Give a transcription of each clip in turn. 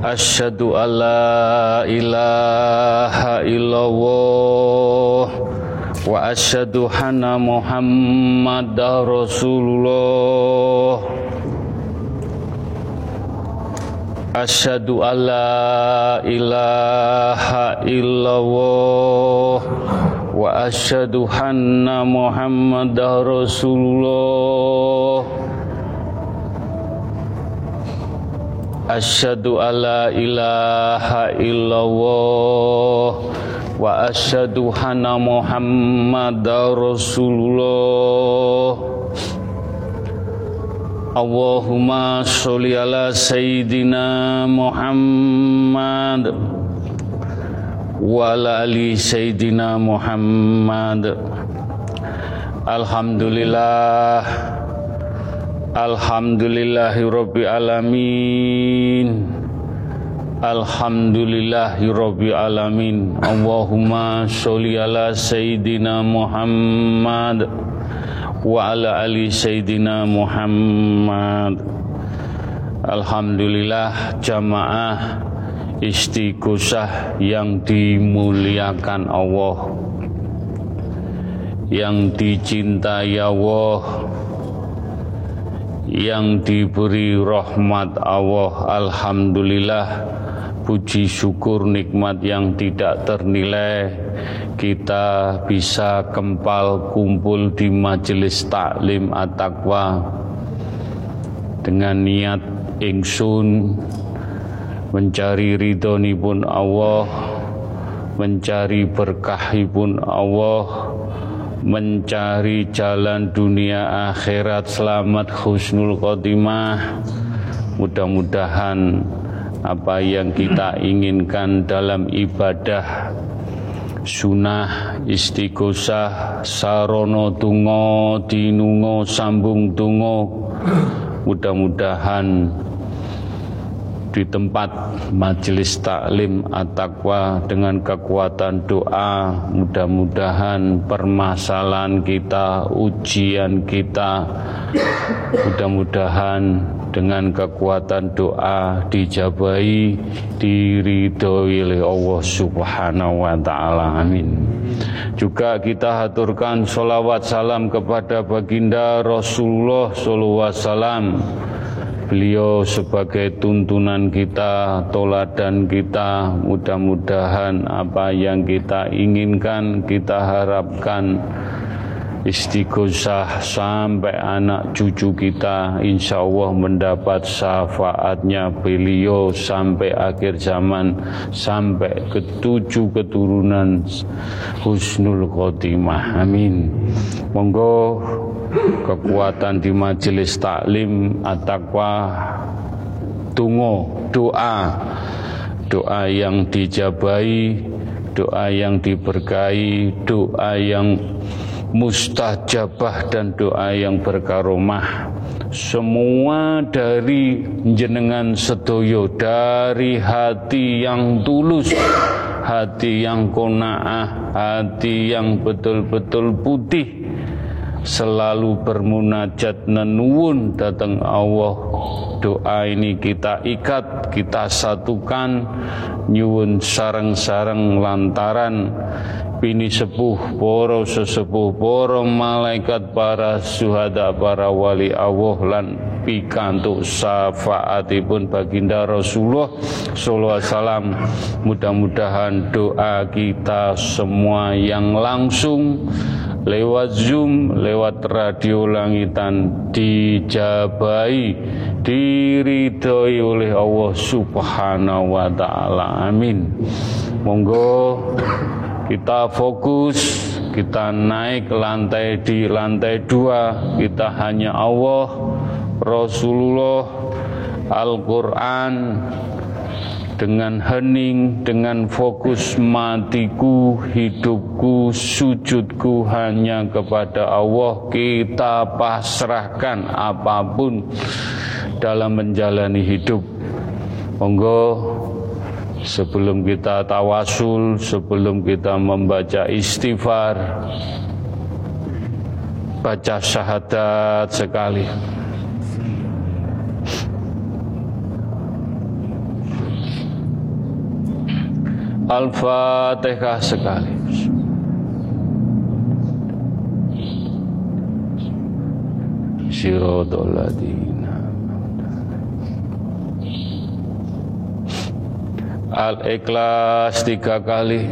Asyhadu an la ilaha illallah wa asyhadu anna Muhammadar Rasulullah. Asyhadu an la ilaha illallah wa asyhadu anna Muhammadar Rasulullah. Asyhadu alla ilaha illallah wa asyhadu anna Muhammadar Rasulullah. Allahumma sholli ala sayyidina Muhammad wa ala ali sayyidina Muhammad. Alhamdulillah Alhamdulillahi Alamin. Alhamdulillahi Alamin. Allahumma sholli ala Sayyidina Muhammad Wa ala ali Sayyidina Muhammad. Alhamdulillah jamaah istiqosah yang dimuliakan Allah Yang dicintai Allah yang diberi rahmat Allah Alhamdulillah. Puji syukur nikmat yang tidak ternilai. Kita bisa kempal kumpul di majelis taklim at-taqwa dengan niat ingsun mencari ridhonipun Allah mencari berkahipun Allah mencari jalan dunia akhirat. Selamat husnul khotimah. Mudah-mudahan apa yang kita inginkan dalam ibadah sunnah istighosah sarono tungo dinungo sambung tungo mudah-mudahan di tempat majelis taklim at-taqwa dengan kekuatan doa mudah-mudahan permasalahan kita ujian kita mudah-mudahan dengan kekuatan doa dijabai diridhoi oleh Allah Subhanahu wa taala. Amin. Juga kita haturkan solawat salam kepada baginda Rasulullah sallallahu alaihi wasallam beliau sebagai tuntunan kita, toladan kita. Mudah-mudahan apa yang kita inginkan, kita harapkan istighosah sampai anak cucu kita insya Allah mendapat syafaatnya beliau sampai akhir zaman sampai ketujuh keturunan husnul khotimah amin monggo kekuatan di majelis taklim at-taqwa tungo doa. Doa yang dijabai doa yang diberkahi doa yang mustajabah dan doa yang berkaromah. Semua dari jenengan sedoyo dari hati yang tulus hati yang kona'ah hati yang betul-betul putih selalu bermunajat nenuun datang Allah. Doa ini kita ikat kita satukan nyuwun sarang-sarang lantaran bini sepuh poro sesepuh poro malaikat para suhada para wali Allah lan pikantuk syafaatipun baginda Rasulullah sallallahu alaihi wasallam. Mudah-mudahan doa kita semua yang langsung lewat Zoom, lewat radio langitan dijabai, diridhoi oleh Allah Subhanahu wa taala. Amin. Monggo kita fokus, kita naik lantai di lantai dua, kita hanya Allah, Rasulullah, Al-Quran dengan hening, dengan fokus matiku, hidupku, sujudku hanya kepada Allah. Kita pasrahkan apa pun dalam menjalani hidup. Monggo sebelum kita tawasul, sebelum kita membaca istighfar, baca syahadat sekali. Al-Fatihah sekali. Ladina. Al-Ikhlas tiga kali.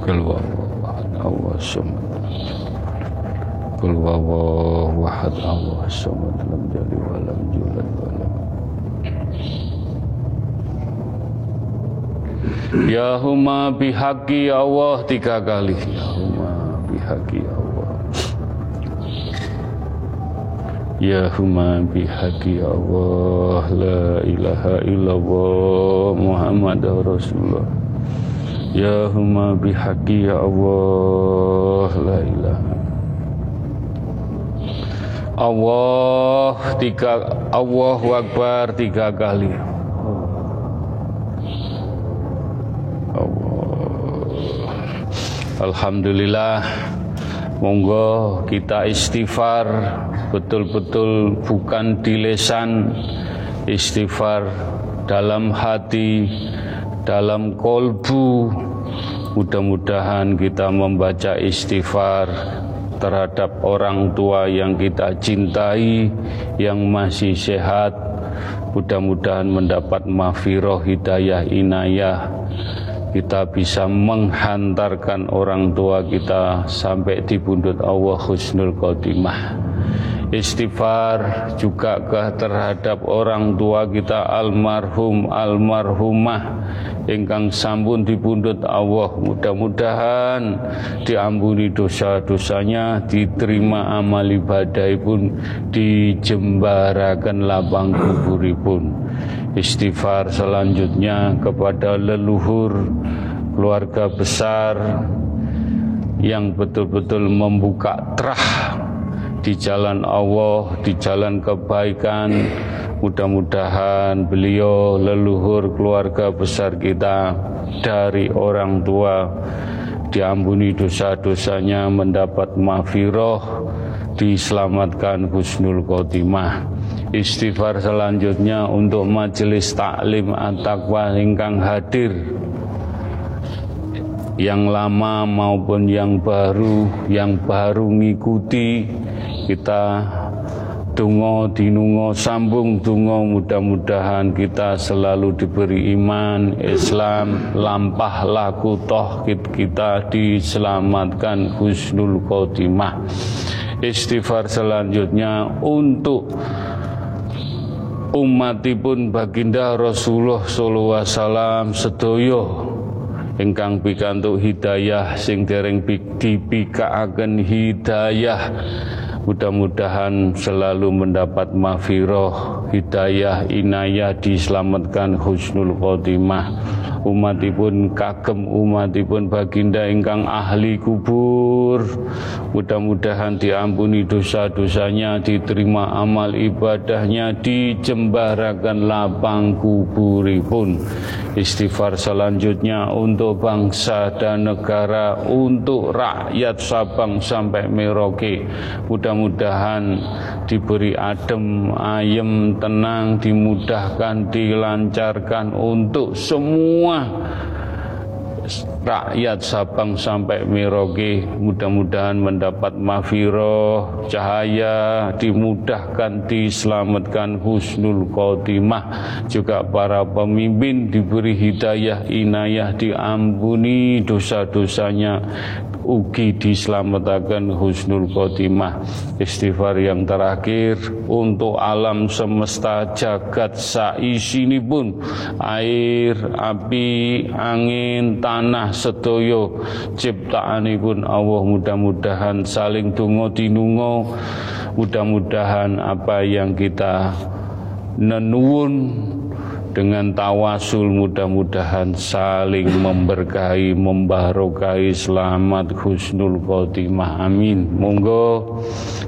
Keluar Allah Kul wawah wahad Allah samad lam walam julad walam Ya huma bihaqi Allah tiga kali. Ya huma bihaqi Allah. Ya huma bihaqi Allah. La ilaha illallah Muhammad Rasulullah. Ya huma bihaqi Allah. La ilaha Allah tiga Allah Akbar tiga kali. Allah. Alhamdulillah Monggo kita istighfar betul-betul bukan di lesan istighfar dalam hati dalam kolbu mudah-mudahan kita membaca istighfar terhadap orang tua yang kita cintai yang masih sehat. Mudah-mudahan mendapat mafiroh hidayah inayah. Kita bisa menghantarkan orang tua kita sampai di bundut Allah husnul khotimah istighfar juga ke terhadap orang tua kita almarhum almarhumah. Ingkang sampun dipundhut Allah. Mudah-mudahan diampuni dosa-dosanya diterima amal ibadah pun dijembarakan lapang kuburipun. Istighfar selanjutnya kepada leluhur keluarga besar yang betul-betul membuka terah di jalan Allah, di jalan kebaikan. Mudah-mudahan beliau leluhur keluarga besar kita dari orang tua. Diampuni dosa-dosanya mendapat mafiroh diselamatkan husnul khotimah. Istighfar selanjutnya untuk majelis taklim at-taqwa ingkang hadir. Yang lama maupun yang baru yang baru mengikuti kita tungo dinungo sambung tungo mudah-mudahan kita selalu diberi iman Islam lampah laku toh kita diselamatkan. Husnul khotimah. Istighfar selanjutnya untuk umatipun baginda Rasulullah sallallahu alaihi wasallam sedoyo ingkang pikantuk hidayah sing dereng dipikaaken hidayah Mudah-mudahan selalu mendapat mafiroh, hidayah, inayah, diselamatkan husnul khotimah. Umatipun kagem umatipun baginda ingkang ahli kubur. Mudah-mudahan diampuni dosa-dosanya, diterima amal ibadahnya, dijembarakan lapang kuburipun. Istighfar selanjutnya untuk bangsa dan negara, untuk rakyat Sabang sampai Merauke. Mudah-mudahan diberi adem, ayem, tenang, dimudahkan, dilancarkan untuk semua rakyat Sabang sampai Merauke mudah-mudahan mendapat mafiroh cahaya dimudahkan diselamatkan husnul khotimah. Juga para pemimpin diberi hidayah inayah diampuni dosa-dosanya ugi diselamatkan husnul khotimah. Istighfar yang terakhir untuk alam semesta jagat saisi ini pun air api angin tanah sunah sedaya ciptaanipun Allah. Mudah-mudahan saling tungo tinungo mudah-mudahan apa yang kita nenuun dengan tawasul mudah-mudahan saling memberkahi membarokahi selamat husnul khotimah. Amin. Monggo.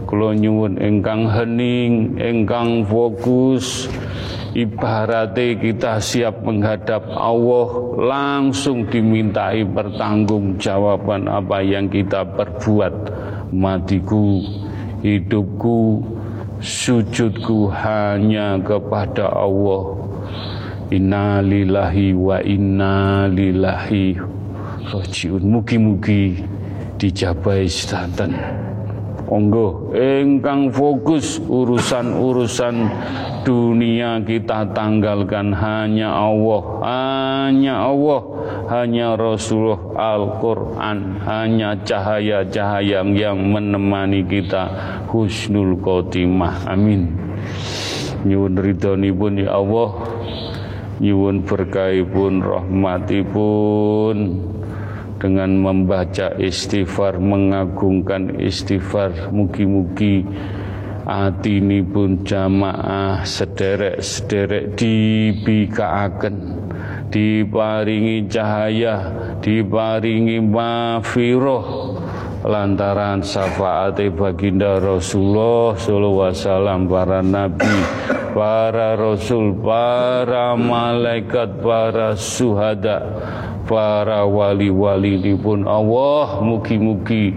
Kula nyuwun ingkang hening ingkang fokus ibaratnya kita siap menghadap Allah langsung dimintai pertanggungjawaban apa yang kita perbuat. Matiku hidupku sujudku hanya kepada Allah. Inna lillahi wa inna lillahi rojiun Mugi-mugi dijabai sedanten Monggo. Engkang fokus urusan-urusan dunia kita tanggalkan. Hanya Allah, hanya Allah, hanya Rasulullah Al-Quran, hanya cahaya-cahaya yang menemani kita. Husnul khotimah. Amin. Nyuwun ridhonipun ya Allah, nyuwun berkahipun rahmatipun dengan membaca istighfar mengagungkan istighfar mugi-mugi hati ini pun jamaah sederek-sederek dibikaaken diparingi cahaya diparingi mafiroh lantaran syafaat baginda Rasulullah sallallahu alaihi wasallam para nabi para rasul para malaikat para suhada para wali-wali ini pun Allah mugi-mugi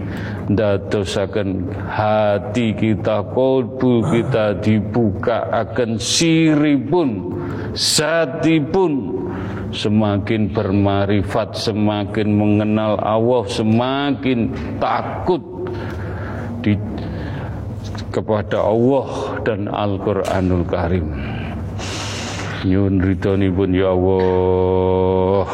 dadosaken hati kita kolbu kita dibuka akan siripun satipun semakin bermarifat, semakin mengenal Allah, semakin takut di, kepada Allah dan Al-Qur'anul Karim. Nyun pun ya Allah.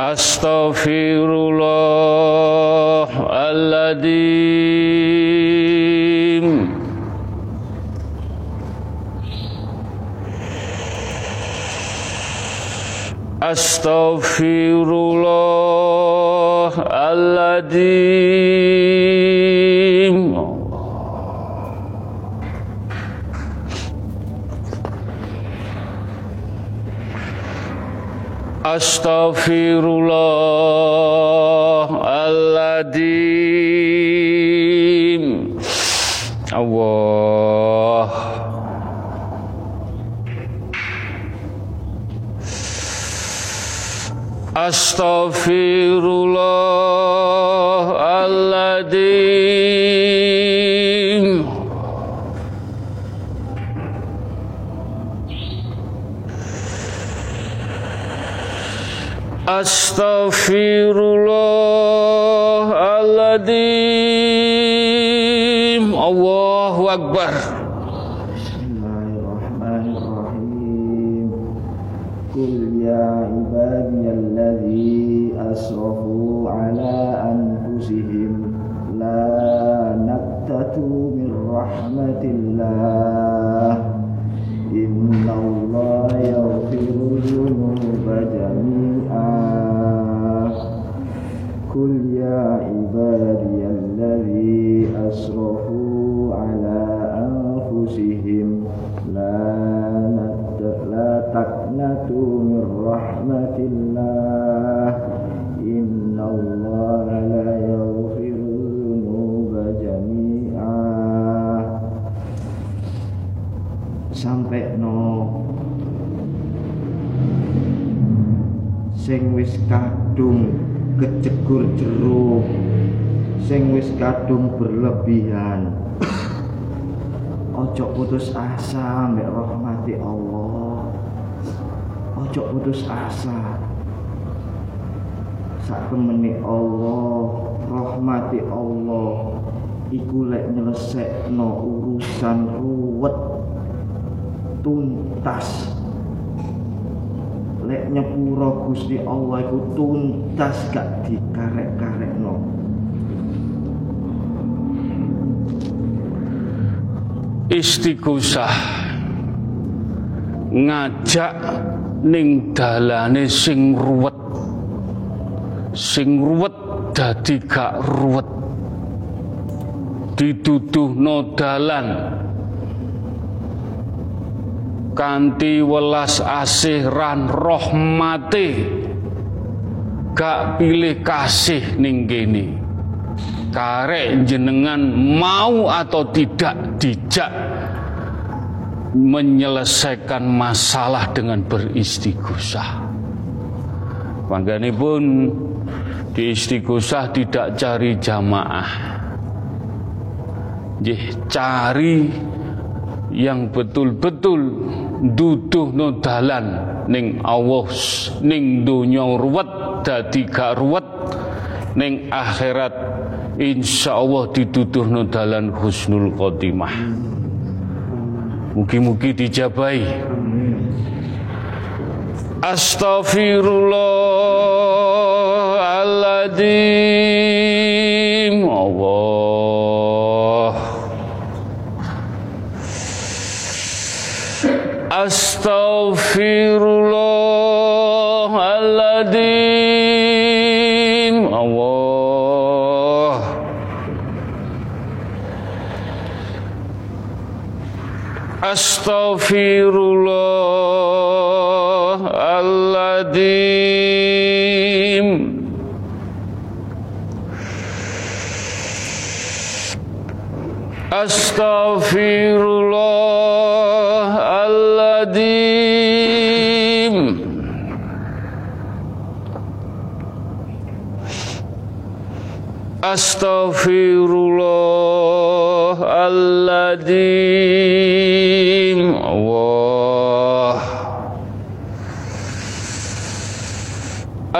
Astaghfirullahaladzim Astaghfirullahaladzim Astaghfirullahaladzim Allah. Astaghfirullahaladzim Astaghfirullahaladzim Allahu Akbar wis kadung kecegur jeruk sing wis kadung berlebihan. Ojo putus asa mbek rahmati Allah. Ojo putus asa. Sak temeni Allah rahmati Allah iku lek nyelesekno urusan ruwet tuntas lek nyepuro Gusti Allah iku tuntas gak dikarek-karekno. Istighosah ngajak ning dalane sing ruwet. Sing ruwet dadi gak ruwet. Dituduhno dalan kanthi welas asih ran rahmate gak pilih kasih ning kene karek jenengan mau atau tidak dijak menyelesaikan masalah dengan beristighosah. Makanya pun di istighosah tidak cari jamaah. Jih, cari yang betul-betul duduh no dalan ning Allah ning dunya ruwet dadi gak ruwet ning akhirat insyaallah dituduh no dalan husnul khotimah. Mugi-mugi dijabai. Astaghfirullahaladzim Astaghfirullahaladzim Allah. Astaghfirullahaladzim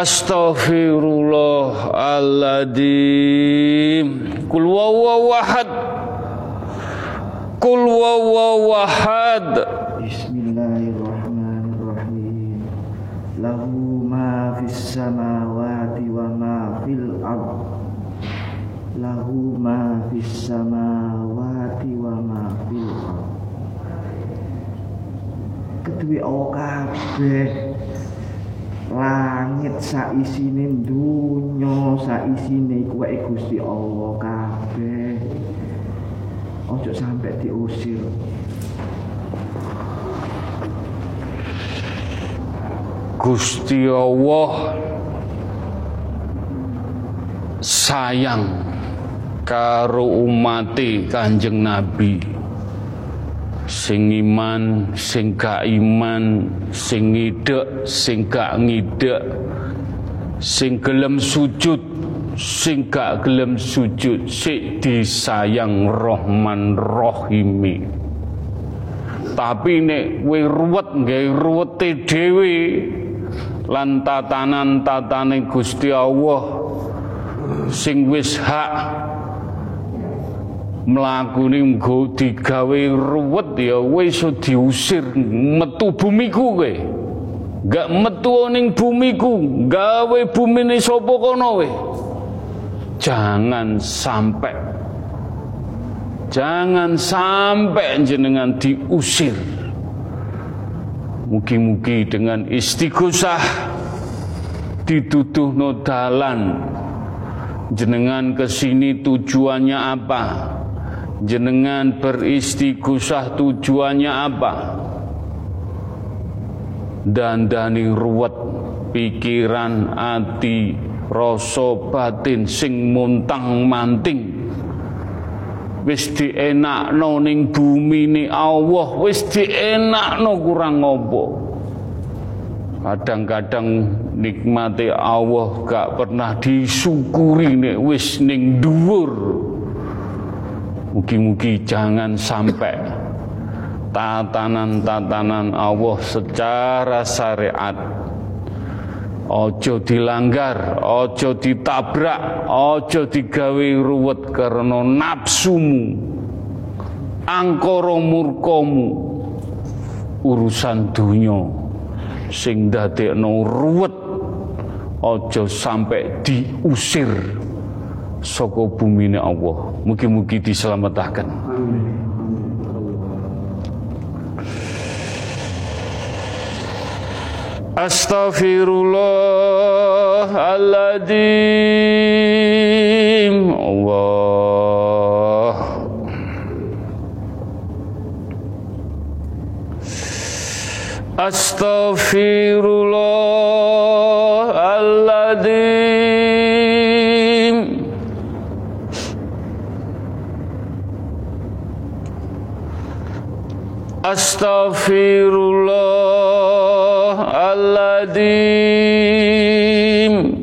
Astaghfirullahaladzim Kul wawawahad Kul wawawahad Bismillahirrahmanirrahim. Lahu ma fis samawati wa ma fil ard. Lahu ma fis samawati wa ma fil ard. Keduwe Allah kabeh. Saisine dunya saisine kuwe Gusti Allah kabeh. Ojo sampai diusir. Gusti Allah sayang karo umate Kanjeng Nabi sing iman sing gak iman sing ngidek sing gak ngidek sing gelem sujud sing gak gelem sujud sik disayang Rahman Rahimi. Tapi nek kowe ruwet nggawe ruwete dhewe lan tatanan-tatane Gusti Allah sing wis hak mlakune nggo digawe ruwet ya wis diusir metu bumiku kowe gak metu ning bumiku gawe bumine sapa kono kowe jangan sampai. Jangan sampai jenengan diusir. Mugi-mugi dengan istighosah dituduh no dalan. Jenengan ke sini tujuannya apa? Jenengan beristighosah tujuannya apa dan dani ruwet pikiran ati rasa batin sing muntang manting. Wis dienakno ning bumi ni Allah wis dienakno kurang ngopo kadang-kadang nikmati Allah gak pernah disyukuri nek wis ning dhuwur. Mugi-mugi jangan sampai tatanan-tatanan Allah secara syariat Ojo dilanggar, ojo ditabrak, ojo digawe ruwet karena nafsumu, angkara murkamu, urusan dunia sing dadekno ruwet ojo sampai diusir saka bumine Allah. Mugi-mugi diselamatkan. Astaghfirullahaladzim Allah Astaghfirullahaladzim Astaghfirullahaladzim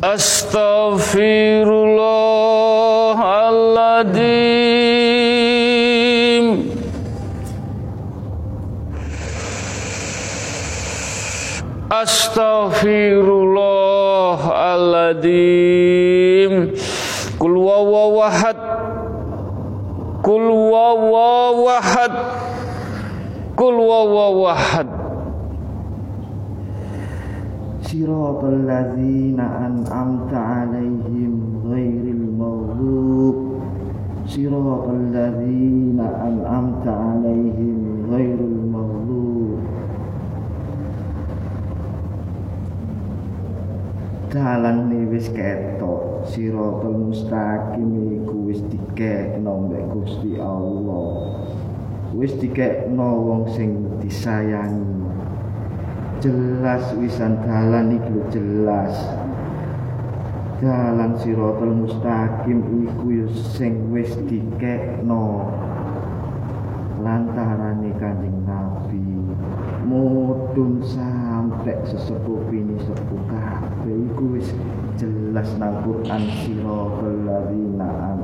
Astaghfirullahaladzim Astaghfirullahaladzim Kul wawawahad Kul ahad Kul wawaw ahad Siratal ladzina an'amta 'alaihim ghairil maghdub Siratal ladzina an'amta 'alaihim ghairil maghdub Dalan ni wis ketok. Siratal mustaqim iku wis diketno mbek Gusti Allah. Wis dikekno wong sing disayangi. Jelas wisan dalan lho jelas. Dalan siratal mustaqim iku sing wis dikekno lantarane kanjeng nabi. Mudhun sampe sesepuh ini sepuh kabeh. Iku wis jelas nang Quran siratal ladzina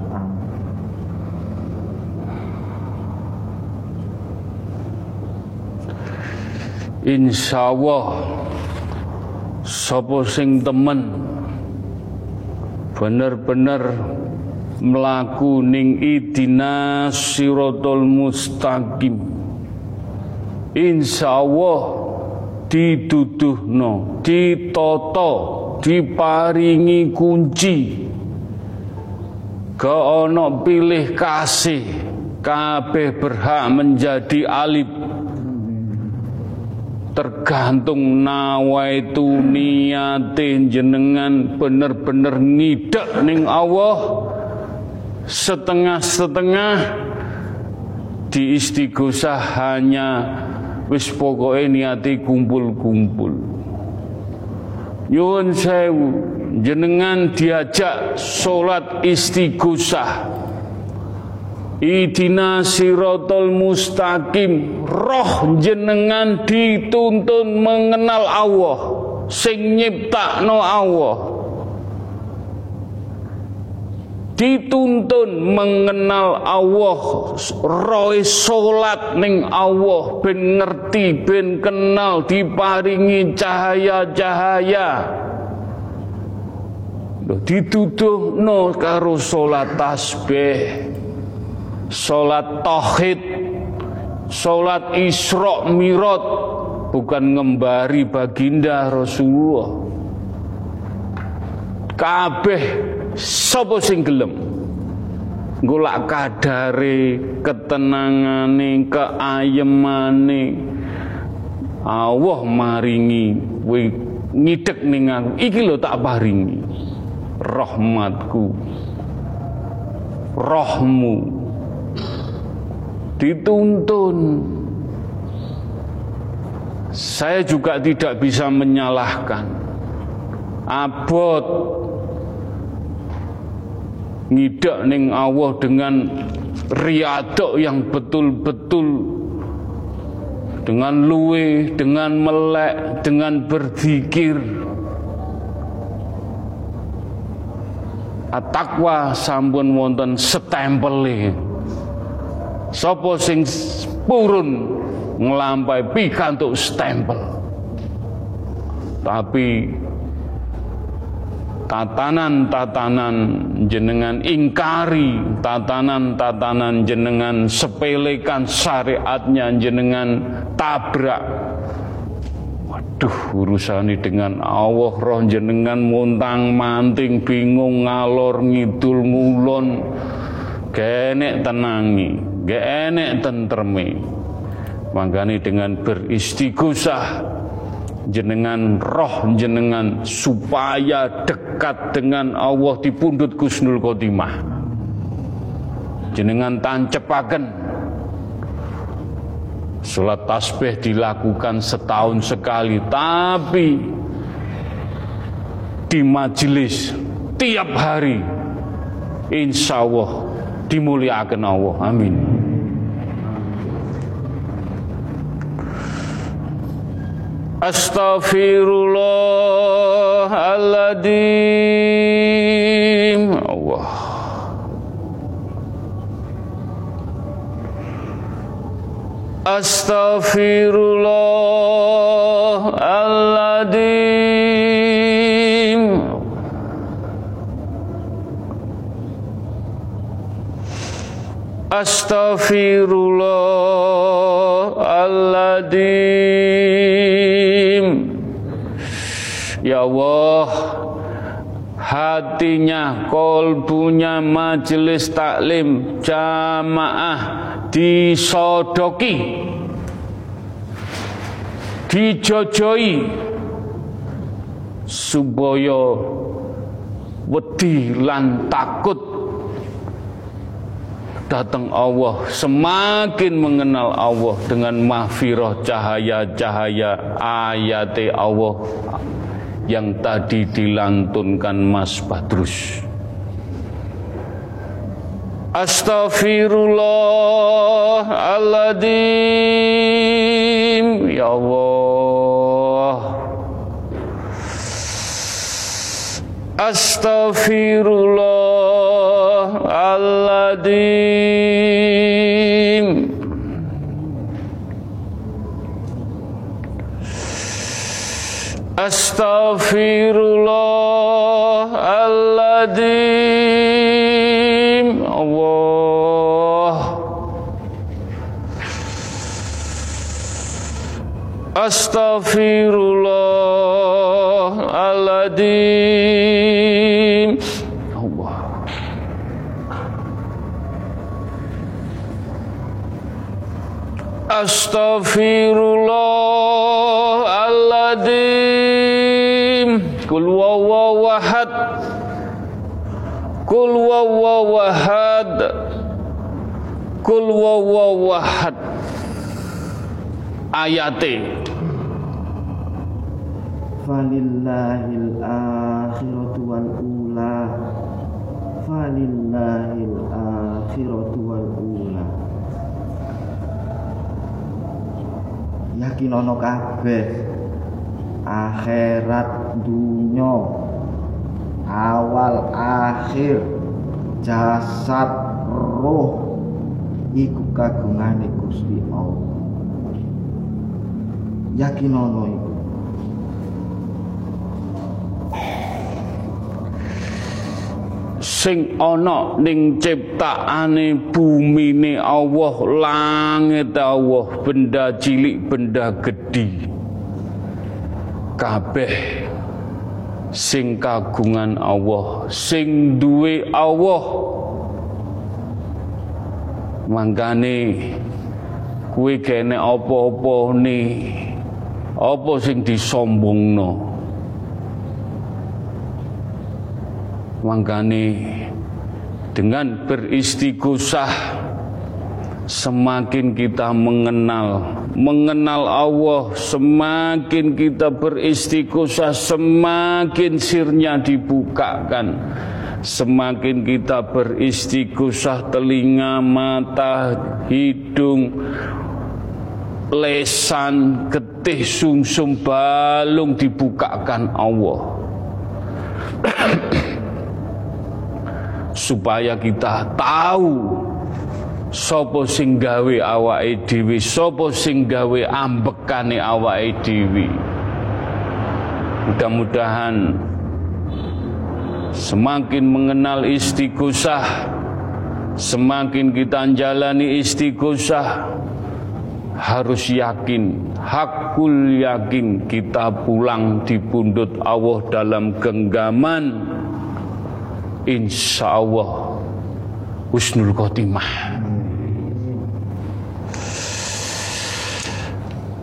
Insyaallah sapa sing temen bener-bener mlaku ning idina siratal mustaqim. Insyaallah dituduhno ditata diparingi kunci. Ono pilih kasih kabeh berhak menjadi alif tergantung nawaitu niatin jenengan bener-bener ngidek ning Allah. Setengah-setengah di istighosah hanya wis pokoke niati kumpul-kumpul. Nyuwun sewu jenengan diajak salat istighosah Idina sirotol mustaqim. Roh jenengan dituntun mengenal Allah. Sing nyiptakno Allah. Dituntun mengenal Allah. Roy solat ning Allah. Ben ngerti, ben kenal Diparingi cahaya-cahaya. Dituduh no karo solat tasbih Salat tauhid, salat Isra Mi'raj bukan ngembari baginda Rasulullah. Kabeh sapa sing gelem? Golak kadare ketenangane keayemane. Allah maringi kowe ngidek ning aku. Iki lho tak paringi. Rahmatku. Rohmu dituntun. Saya juga tidak bisa menyalahkan. Abot ngidak ning Allah dengan riadok yang betul-betul dengan luwe, dengan melek, dengan berzikir. Atakwa sampun wonten setempele Sopo sing purun ngelampai pikantuk stempel. Tapi tatanan-tatanan jenengan ingkari, tatanan-tatanan jenengan sepelekan syariatnya jenengan tabrak. Waduh urusan ini dengan Allah roh jenengan muntang manting bingung ngalor ngidul ngulon kenek tenangi gak enek makanya dengan beristighosah jenengan roh jenengan supaya dekat dengan Allah di pundut Kusnul Khotimah. Jenengan tancepaken. Sholat tasbih dilakukan setahun sekali Tapi Di majelis Tiap hari Insya Allah Dimuliakan Allah. Amin Astaghfirullahaladzim Allah Astaghfirullahaladzim Astaghfirullahaladzim Allah Hatinya, kolbunya majelis taklim Jamaah disodoki dijojoi supaya wedi lan takut. Datang Allah semakin mengenal Allah dengan mahfirah cahaya-cahaya ayat Allah yang tadi dilantunkan Mas Badrus. Astaghfirullahaladzim Ya Allah. Astaghfirullahaladzim Astaghfirullahaladzim Allah. Astaghfirullahaladzim Allah Astaghfirullahaladzim Kul wawawahad Kul wawawahad Kul wawawahad Ayate Falillahil akhiratu wal ula Falillahil akhiratu wal ula Yakin ono kabeh akhirat dunya. Awal akhir jasad roh iku kagungane Gusti Allah. Yakin ono iku. Sing ana ning ciptaane bumine Allah langit Allah benda cilik benda gedhi kabeh sing kagungan Allah sing duwe Allah. Mangkane kuwi kene apa-apa ni? Apa sing disombongno? Mangkane dengan beristighosah semakin kita mengenal mengenal Allah semakin kita beristighosah semakin sirnya dibukakan. Semakin kita beristighosah telinga mata hidung lesan getih sumsum balung dibukakan Allah. Supaya kita tahu sapa sing gawe awake dhewe? Sapa sing gawe ambekane mudah-mudahan semakin mengenal istighosah semakin kita jalani istighosah harus yakin hakul yakin kita pulang di pundut Allah dalam genggaman. Insya Allah husnul khotimah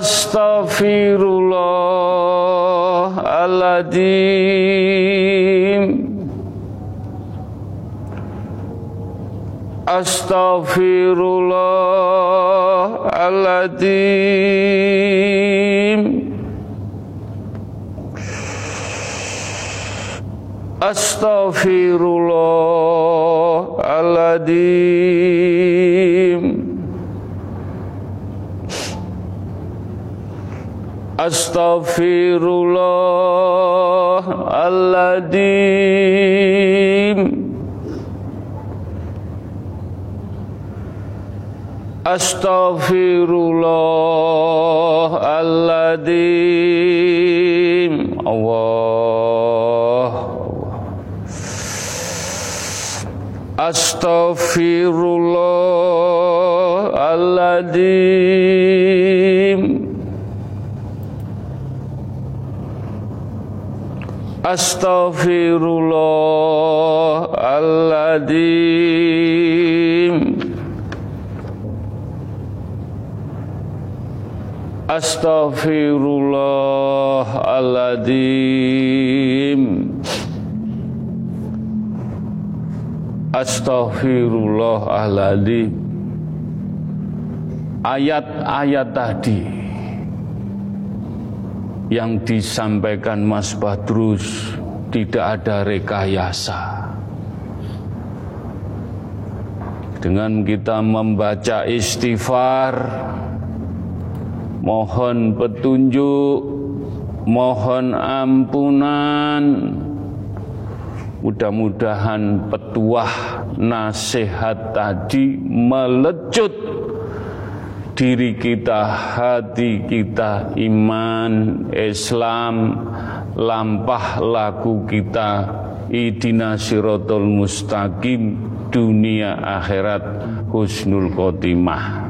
Astaghfirullahaladzim Astaghfirullahaladzim Astaghfirullahaladzim Astaghfirullahaladzim Astaghfirullahaladzim Allah Astaghfirullahaladzim Astaghfirullahaladzim Astaghfirullahaladzim Astaghfirullahaladzim Ayat-ayat tadi Yang disampaikan Mas Badrus Tidak ada rekayasa Dengan kita membaca istighfar mohon petunjuk, mohon ampunan. Mudah-mudahan petuah nasihat tadi melecut diri kita, hati kita, iman, Islam, lampah laku kita, idina sirotol mustaqim, dunia akhirat, husnul khotimah.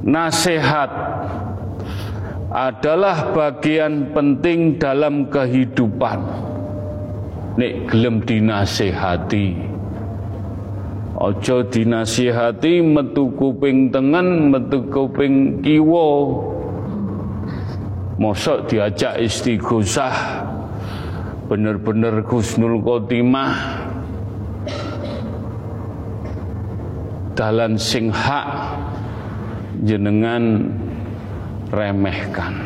Nasihat adalah bagian penting dalam kehidupan. Nek gelem dinasehati. Ojo dinasihati metu kuping tengen, metu kuping kiwa. Mosok diajak istighosah bener-bener Gusnul Khotimah dalan sing hak jenengan remehkan.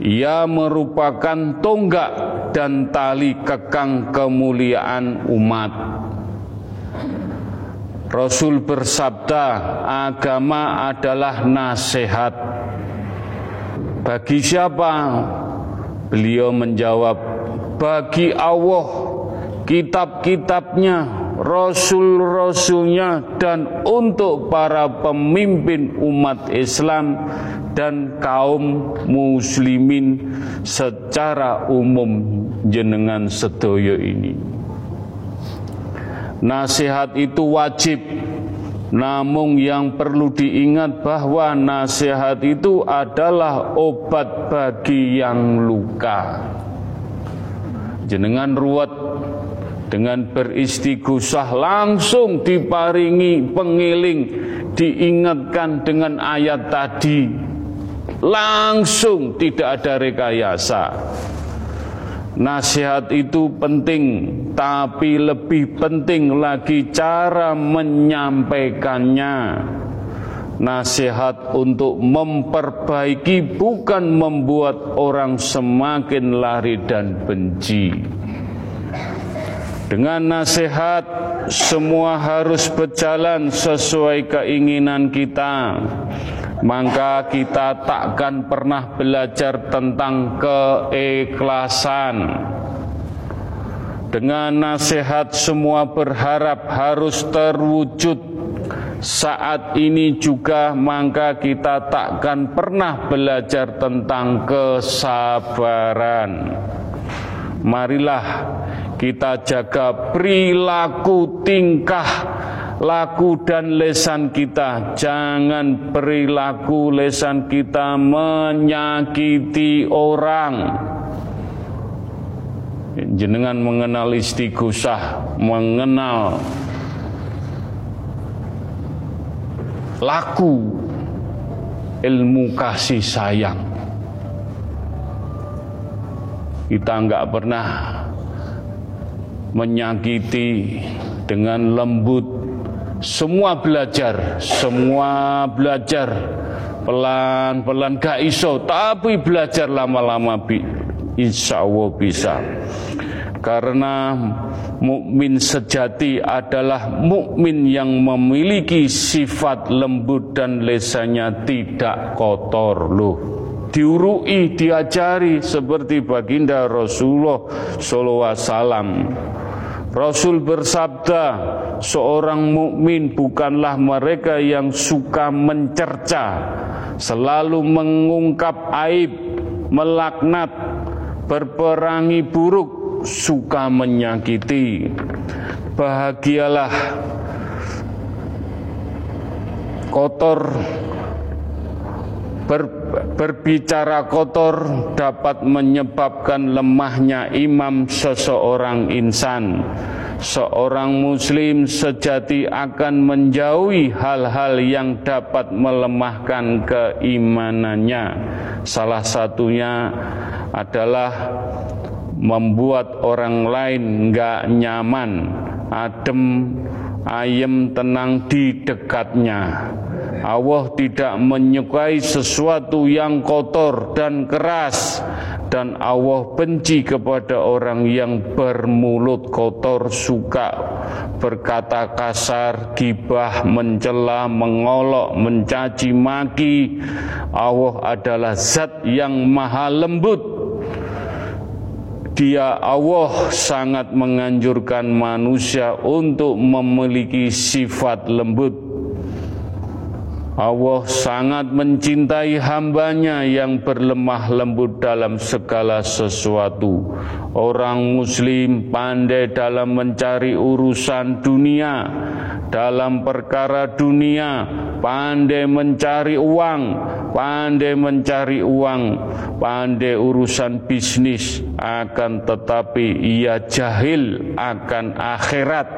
Ia merupakan tonggak dan tali kekang kemuliaan umat. Rasul bersabda, agama adalah nasihat. Bagi siapa? Beliau menjawab, bagi Allah, kitab-kitabnya, rasul-rasulnya dan untuk para pemimpin umat Islam dan kaum muslimin secara umum jenengan sedoyo ini. Nasihat itu wajib. Namun yang perlu diingat bahwa nasihat itu adalah obat bagi yang luka. Jenengan ruwet dengan beristighosah langsung diparingi pengiling diingatkan dengan ayat tadi. Langsung tidak ada rekayasa nasihat itu penting tapi lebih penting lagi cara menyampaikannya nasihat untuk memperbaiki bukan membuat orang semakin lari dan benci dengan nasihat semua harus berjalan sesuai keinginan kita. Maka kita takkan pernah belajar tentang keikhlasan. dengan nasihat semua berharap harus terwujud saat ini juga maka kita takkan pernah belajar tentang kesabaran. Marilah kita jaga perilaku tingkah laku dan lesan kita jangan perilaku lesan kita menyakiti orang jenengan mengenal istighosah, mengenal laku ilmu kasih sayang. Kita enggak pernah menyakiti dengan lembut. Semua belajar, semua belajar. Pelan-pelan gak iso, tapi belajar lama-lama insya Allah bisa. Karena mukmin sejati adalah mukmin yang memiliki sifat lembut dan lesanya tidak kotor loh. Diurui diajari seperti baginda Rasulullah SAW Rasul bersabda seorang mukmin bukanlah mereka yang suka mencerca selalu mengungkap aib melaknat berperangi buruk, suka menyakiti. Bahagialah kotor ber, berbicara kotor dapat menyebabkan lemahnya imam seseorang insan. Seorang muslim sejati akan menjauhi hal-hal yang dapat melemahkan keimanannya. Salah satunya adalah membuat orang lain nggak nyaman, adem, ayem, tenang di dekatnya. Allah tidak menyukai sesuatu yang kotor dan keras. Dan Allah benci kepada orang yang bermulut kotor suka berkata kasar gibah mencela mengolok mencaci maki. Allah adalah zat yang maha lembut dia Allah sangat menganjurkan manusia untuk memiliki sifat lembut. Allah sangat mencintai hambanya yang berlemah lembut dalam segala sesuatu. Orang muslim pandai dalam mencari urusan dunia, dalam perkara dunia, pandai mencari uang, pandai mencari uang, pandai urusan bisnis, akan tetapi ia jahil akan akhirat.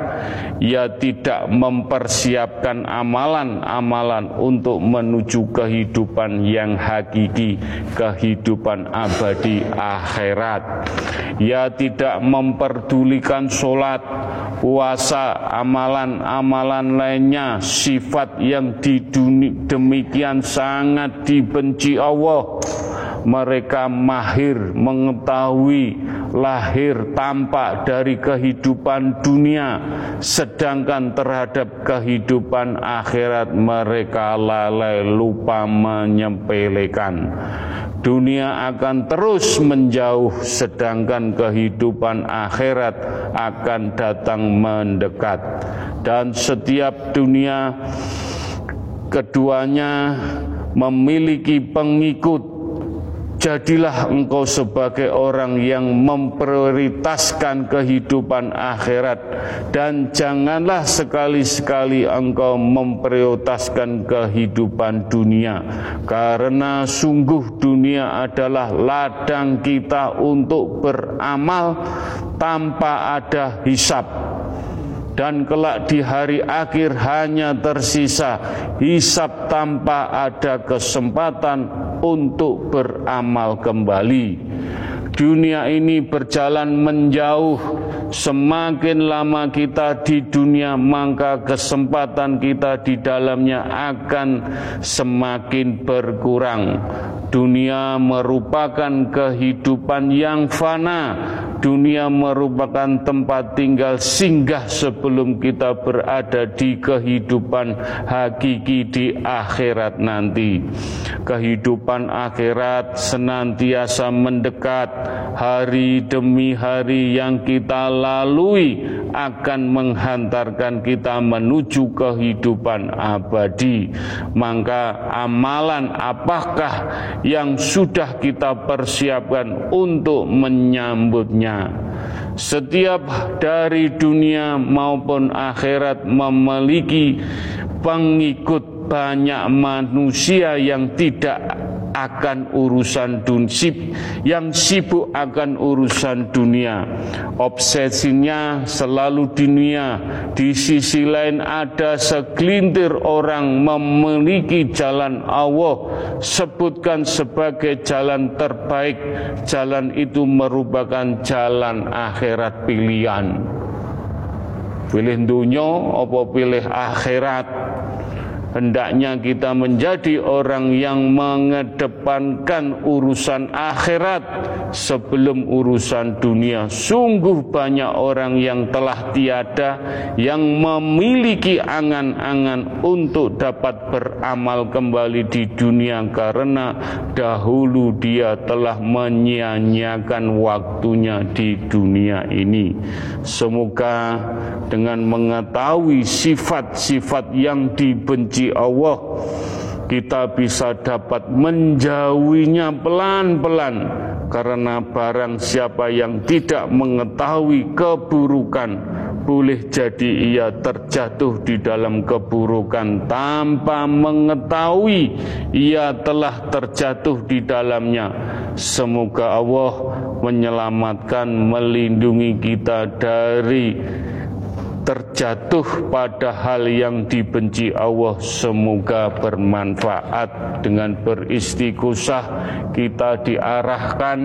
Ia tidak mempersiapkan amalan-amalan untuk menuju kehidupan yang hakiki, kehidupan abadi akhirat. Ia tidak memperdulikan sholat, puasa, amalan-amalan lainnya, sifat yang di dunia demikian sangat dibenci Allah mereka mahir mengetahui lahir tampak dari kehidupan dunia sedangkan terhadap kehidupan akhirat mereka lalai lupa menyempelekan. Dunia akan terus menjauh sedangkan kehidupan akhirat akan datang mendekat. Dan setiap dunia keduanya memiliki pengikut Jadilah engkau sebagai orang yang memprioritaskan kehidupan akhirat. Dan janganlah sekali-sekali engkau memprioritaskan kehidupan dunia. Karena sungguh dunia adalah ladang kita untuk beramal tanpa ada hisap dan kelak di hari akhir hanya tersisa hisap tanpa ada kesempatan untuk beramal kembali. Dunia ini berjalan menjauh, semakin lama kita di dunia, maka kesempatan kita di dalamnya akan semakin berkurang. Dunia merupakan kehidupan yang fana. Dunia merupakan tempat tinggal singgah sebelum kita berada di kehidupan hakiki di akhirat nanti. Kehidupan akhirat senantiasa mendekat, hari demi hari yang kita lalui akan menghantarkan kita menuju kehidupan abadi. Maka amalan apakah yang sudah kita persiapkan untuk menyambutnya? Setiap dari dunia maupun akhirat memiliki pengikut banyak manusia yang tidak akan urusan dunsip yang sibuk akan urusan dunia. Obsesinya selalu dunia. Di sisi lain ada segelintir orang memiliki jalan Allah. Sebutkan sebagai jalan terbaik. Jalan itu merupakan jalan akhirat pilihan. Pilih dunia apa pilih akhirat Hendaknya kita menjadi orang yang mengedepankan urusan akhirat sebelum urusan dunia. Sungguh banyak orang yang telah tiada yang memiliki angan-angan untuk dapat beramal kembali di dunia karena dahulu dia telah menyia-nyiakan waktunya di dunia ini. Semoga dengan mengetahui sifat-sifat yang dibenci Allah kita bisa dapat menjauhinya pelan-pelan karena barang siapa yang tidak mengetahui keburukan boleh jadi ia terjatuh di dalam keburukan. Tanpa mengetahui ia telah terjatuh di dalamnya. Semoga Allah menyelamatkan melindungi kita dari terjatuh pada hal yang dibenci Allah semoga bermanfaat. Dengan beristighosah kita diarahkan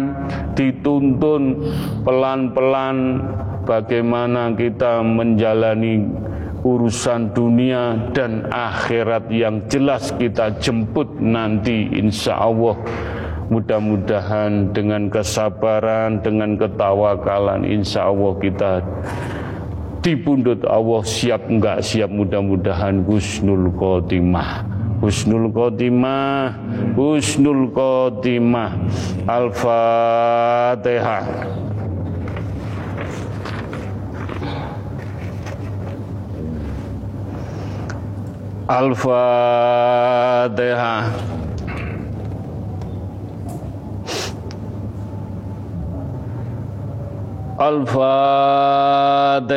dituntun pelan-pelan bagaimana kita menjalani urusan dunia dan akhirat yang jelas kita jemput nanti insya Allah. Mudah-mudahan dengan kesabaran dengan ketawakalan insya Allah kita dipundut Allah siap enggak? Siap. Mudah-mudahan husnul khotimah. Husnul khotimah. Husnul khotimah. Al-fatihah. Al-Fatihah Al-Fatihah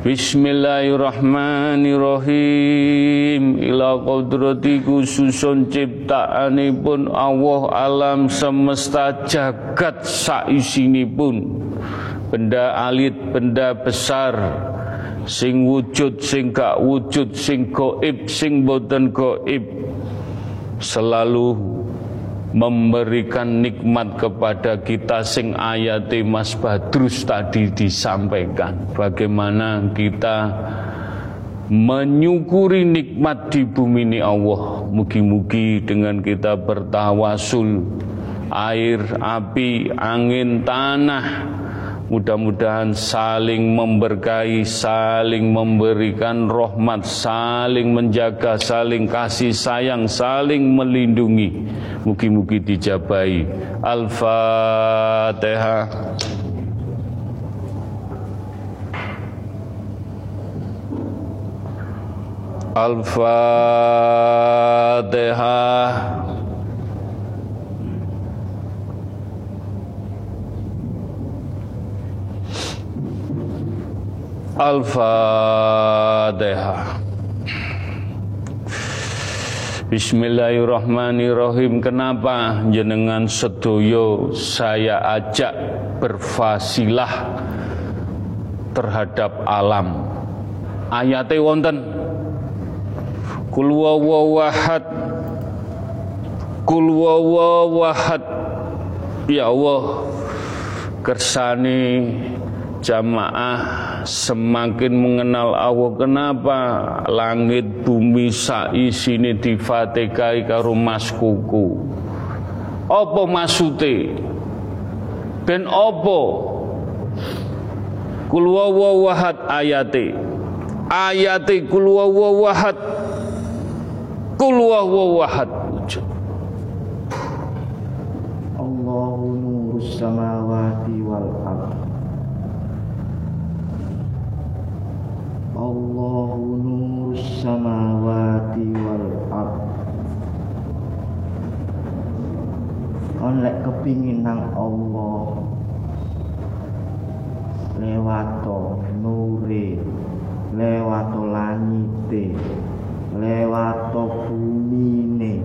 Bismillahirrahmanirrahim. Ila qudrati khususun ciptaanipun Allah alam semesta jagat pun Benda alit, benda besar Sing wujud, sing gak wujud, sing goib, sing boten goib. Selalu memberikan nikmat kepada kita sing ayati Mas Badrus tadi disampaikan. Bagaimana kita menyukuri nikmat di bumi ini Allah. Mugi-mugi dengan kita bertawasul air, api, angin, tanah Mudah-mudahan saling memberkahi, saling memberikan rahmat, saling menjaga, saling kasih sayang, saling melindungi. Mugi-mugi dijabai. Al-Fatihah. Al-Fatihah. Al-Fatihah Bismillahirrahmanirrahim. Kenapa jenengan sedoyo saya ajak berfasilah terhadap alam? Ayatnya wonten. Kul wawawahad Kul Ya Allah Kersani jamaah semakin mengenal Allah. Kenapa langit bumi sini difatikai karo mas kuku? Apa masute ben apa? Kulwawahad ayate. Ayate kulwawahad Kul huwallahu ahad. Allahu nurus samawati wal Allahu nurus samawati wal ard. On lek kepingin nang Allah lewato nure lewato langite lewato bumine.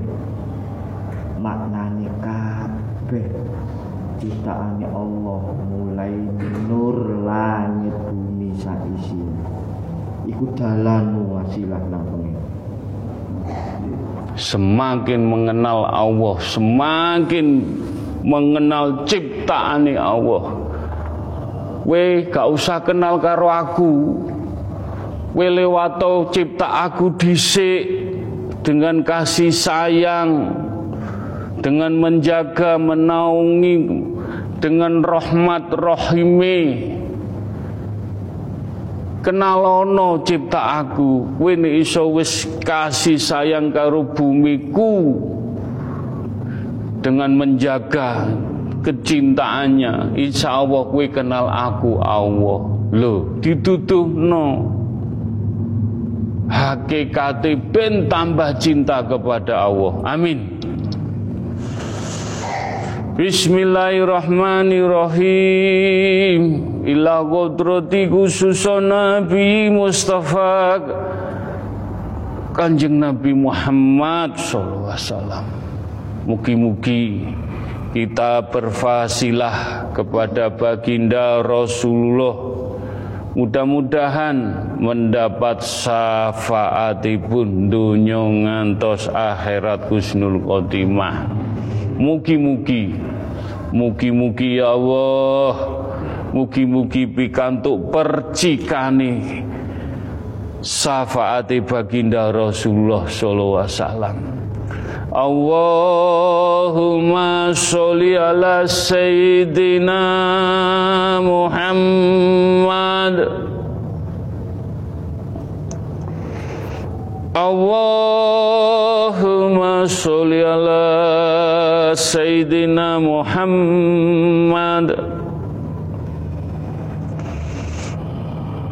Maknane kabeh ciptaane Allah mulai iku dalanmu wasilah nang Semakin mengenal Allah, semakin mengenal ciptaane Allah. We gak usah kenal karo aku. We lewato cipta aku dhisik dengan kasih sayang, dengan menjaga, menaungi, dengan rahmat rahime. Kenalono cipta aku, nek iso wis kasih sayang karo bumiku dengan menjaga kecintaannya. Insya Allah kowe kenal aku Allah. Loh, dituduhno. Hakikate ben tambah cinta kepada Allah. Amin. Bismillahirrahmanirrahim Ila kodrati khususan Nabi Mustafa. Kanjeng Nabi Muhammad SAW Mugi-mugi kita berfasilah kepada baginda Rasulullah. Mudah-mudahan mendapat syafaatipun dunya ngantos akhirat husnul khotimah. Mugi-mugi Mugi-mugi ya Allah Mugi-mugi pikantuk percikane Syafaati baginda Rasulullah sallallahu alaihi wasallam. Allahumma sholli ala sayyidina Muhammad. Allahumma sholli ala sayyidina Muhammad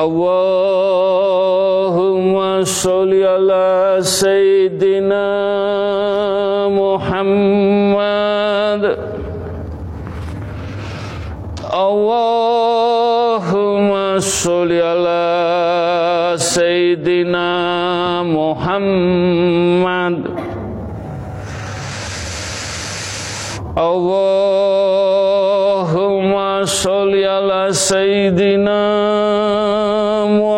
Allahumma sholli ala sayyidina Muhammad. Allahumma sholli ala sayyidina Muhammad. Allahumma sholli ala sayyidina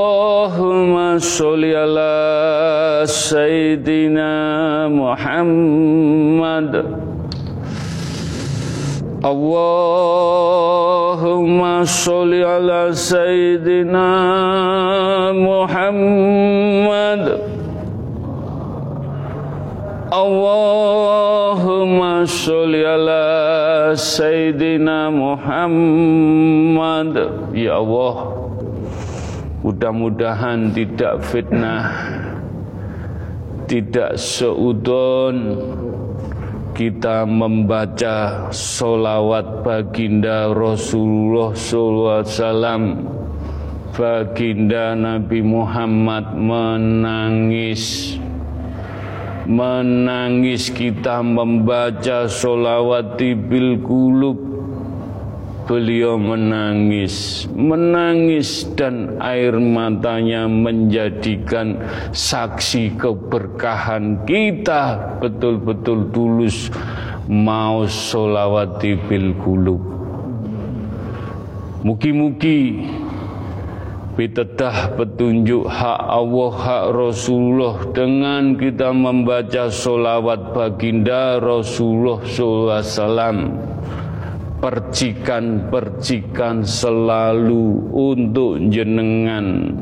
Allahumma sholli ala sayyidina Muhammad Allahumma sholli ala sayyidina Muhammad Allahumma sholli ala Sayyidina Muhammad Ya Allah Mudah-mudahan tidak fitnah Tidak seudon kita membaca solawat baginda Rasulullah SAW Baginda Nabi Muhammad menangis. Menangis kita membaca solawat bil kulub beliau menangis menangis dan air matanya menjadikan saksi keberkahan kita. Betul-betul tulus mau solawat bil kulub mugi-mugi Bitedah petunjuk hak Allah, hak Rasulullah. Dengan kita membaca solawat baginda Rasulullah SAW. Percikan-percikan selalu untuk jenengan.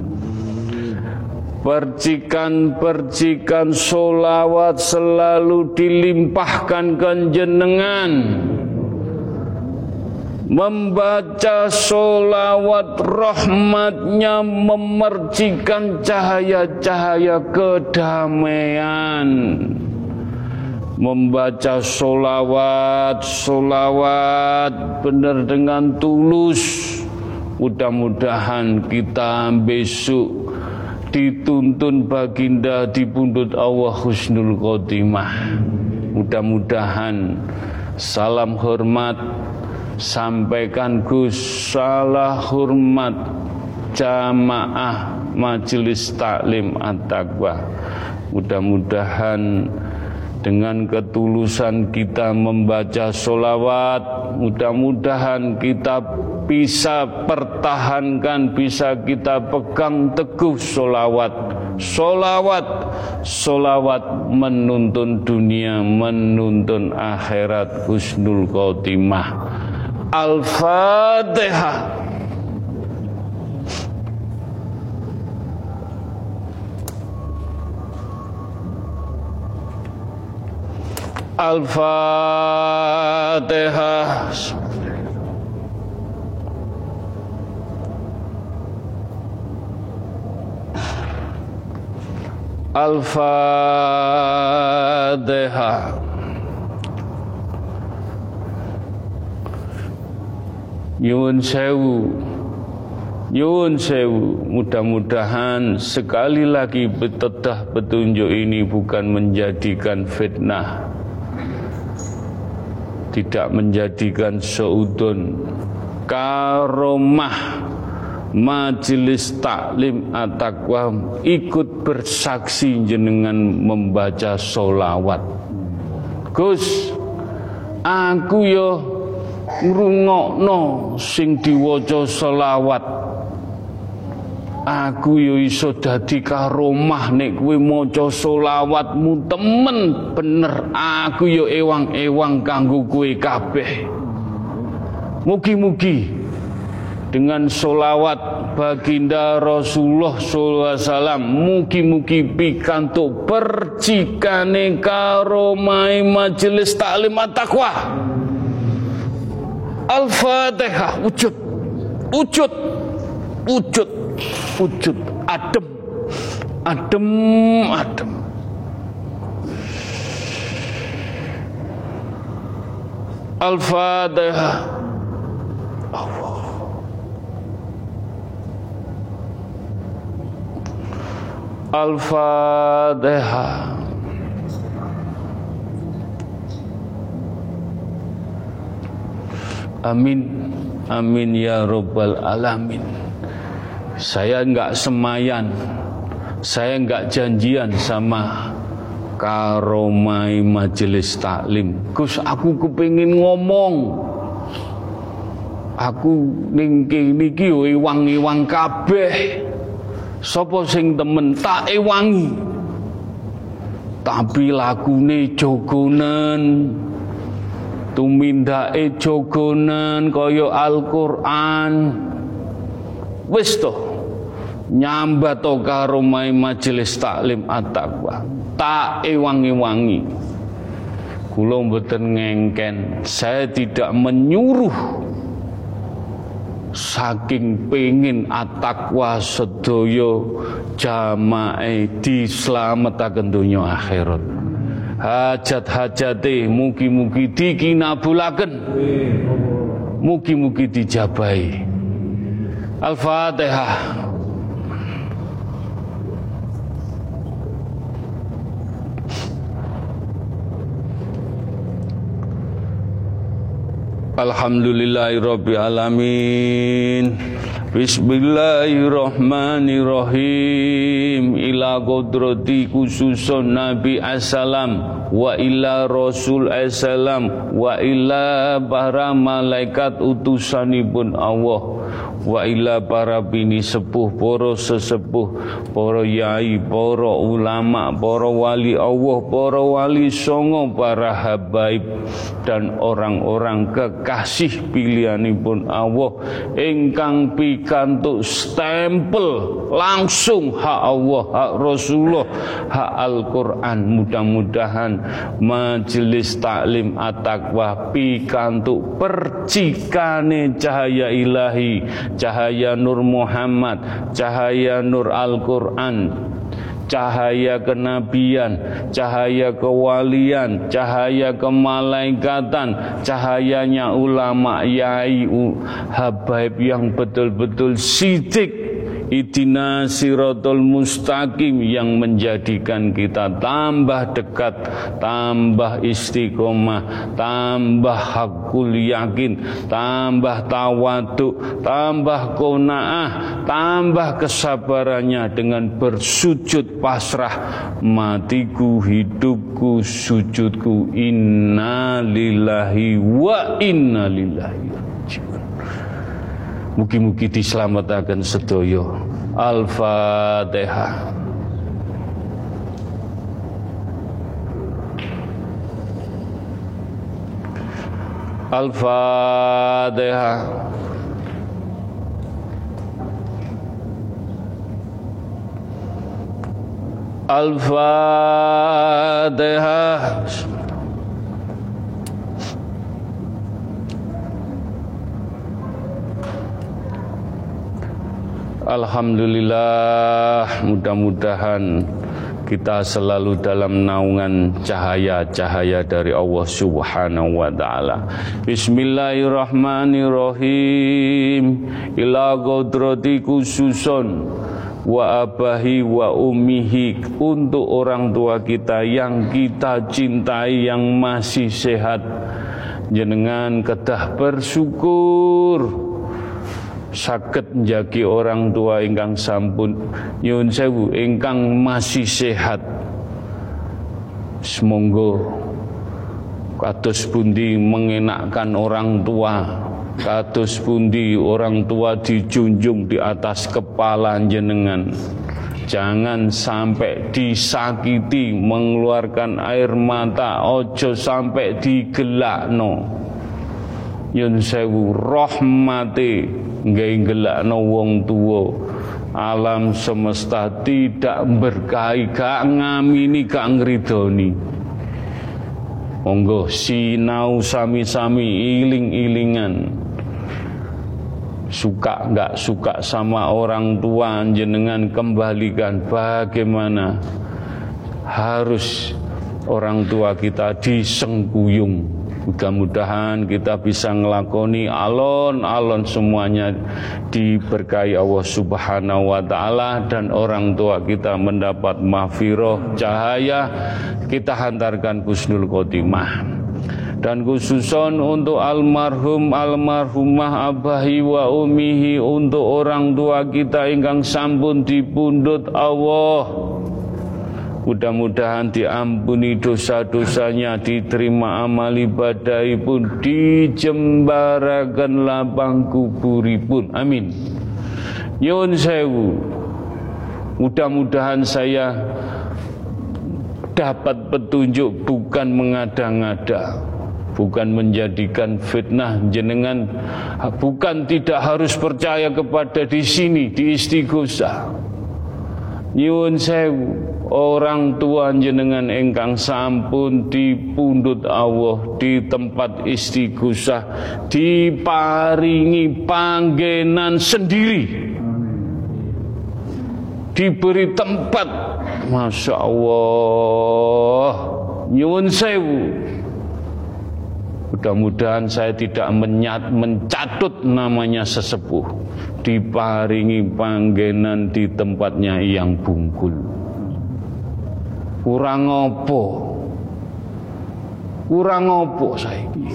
Percikan-percikan solawat selalu dilimpahkan ke jenengan membaca solawat rahmatnya memercikan cahaya-cahaya kedamaian membaca solawat solawat benar dengan tulus. Mudah-mudahan kita besok dituntun baginda di pundut Allah husnul khotimah. Mudah-mudahan salam hormat sampaikan Gus salah hormat jamaah majelis taklim at-taqwa mudah-mudahan dengan ketulusan kita membaca solawat mudah-mudahan kita bisa pertahankan bisa kita pegang teguh solawat. Solawat solawat menuntun dunia menuntun akhirat. Husnul khotimah. Al-Fatihah. Al-Fatihah. Al-Fatihah. Nyuwun sewu Nyuwun sewu Mudah-mudahan sekali lagi betedah petunjuk ini bukan menjadikan fitnah Tidak menjadikan seudun Karomah Majelis taklim at-taqwa ikut bersaksi jenengan membaca solawat Gus aku yo ngrungokno sing diwaca selawat aku yo iso dadi karomah nek kowe maca selawatmu temen. Bener aku yo ewang-ewang kanggo kowe kabeh. Mugi-mugi dengan solawat baginda Rasulullah SAW mugi-mugi pikantuk percikane karomai majelis taklim at-taqwa. Al-Fatihah wujud wujud wujud wujud adem adem adem Al-Fatihah Allah Al-Fatihah. Amin. Amin ya Rabbal Alamin. Saya enggak semayan. Saya enggak janjian sama karomai majelis taklim. Gus aku kepingin ngomong. Aku ning kene iki iwang-iwang kabeh. Sapa sing temen tak ewangi. Tapi lagune jogonen tumindake jogonen kaya Al-Qur'an wis to nyambat to karo majelis taklim at-taqwa. Tak ewangi-wangi. Kula mboten ngengken saya tidak menyuruh saking pengin at-taqwa sedaya jamaah dislametaken donya akhirat. Hajat-hajate mugi-mugi dikinabulaken. Mugi-mugi dijabai Al-Fatihah Alhamdulillahirabbil alamin Bismillahirrahmanirrahim. Ila kodrati khususun Nabi Assalam Wa ila Rasul Assalam Wa ila para malaikat utusanipun Allah wa ila para bini sepuh para sesepuh para yai para ulama para wali Allah para wali songo para habaib dan orang-orang kekasih pilihanipun Allah. Ingkang pikantuk stempel langsung hak Allah hak Rasulullah hak Al-Qur'an. Mudah-mudahan majelis taklim at-taqwa pikantuk percikane cahaya ilahi cahaya Nur Muhammad, cahaya Nur Al-Quran, cahaya kenabian, cahaya kewalian, cahaya kemalaikatan, cahayanya ulama, yai, habaib yang betul-betul sidik Idina siratul mustaqim yang menjadikan kita tambah dekat, tambah istiqomah, tambah hakul yakin, tambah tawadu, tambah kona'ah, tambah kesabarannya dengan bersujud pasrah. Matiku, hidupku, sujudku inna lillahi wa inna lillahi Mugi-mugi diselamatkan sedoyo. Al-Fatihah. Al-Fatihah. Al-Fatihah. Alhamdulillah mudah-mudahan kita selalu dalam naungan cahaya-cahaya dari Allah Subhanahu wa taala. Bismillahirrahmanirrahim. Ila qadrati khususun wa abahi wa ummihi untuk orang tua kita yang kita cintai yang masih sehat jenengan kedah bersyukur sakit menjagi orang tua ingkang sampun. Nyuwun sewu ingkang masih sehat. Semoga kados pundi mengenakkan orang tua kados pundi orang tua dijunjung di atas kepala jenengan Jangan sampai disakiti mengeluarkan air mata ojo sampai digelakno. Yun sewu rahmati nggih no wong tuwa. Alam semesta tidak berkahi gak ngamini gak ngridoni. Monggo sinau sami-sami iling-ilingan. Suka nggak suka sama orang tua jenengan kembalikan bagaimana? Harus orang tua kita disengguyung Mudah-mudahan kita bisa ngelakoni alon-alon semuanya diberkahi Allah Subhanahu wa taala dan orang tua kita mendapat mahfirah cahaya. Kita hantarkan kusnul khotimah. Dan khususon untuk almarhum almarhumah abahi wa umihi untuk orang tua kita ingkang sampun dipundut Allah Mudah-mudahan diampuni dosa-dosanya, diterima amal ibadah pun, dijembarakan lapang kuburipun. Amin. Nyun sewu. Mudah-mudahan saya dapat petunjuk bukan mengada-ngada bukan menjadikan fitnah jenengan bukan tidak harus percaya kepada di sini di istighosah nyuwun sewu orang tua jenengan engkang sampun dipundut Allah di tempat istighosah diparingi panggenan sendiri. Diberi tempat. Masya Allah. Nyuwun sewu. Mudah-mudahan saya tidak menyat, mencatut namanya sesepuh. Diparingi panggenan di tempatnya yang bungkul kurang opo? Kurang opo saiki?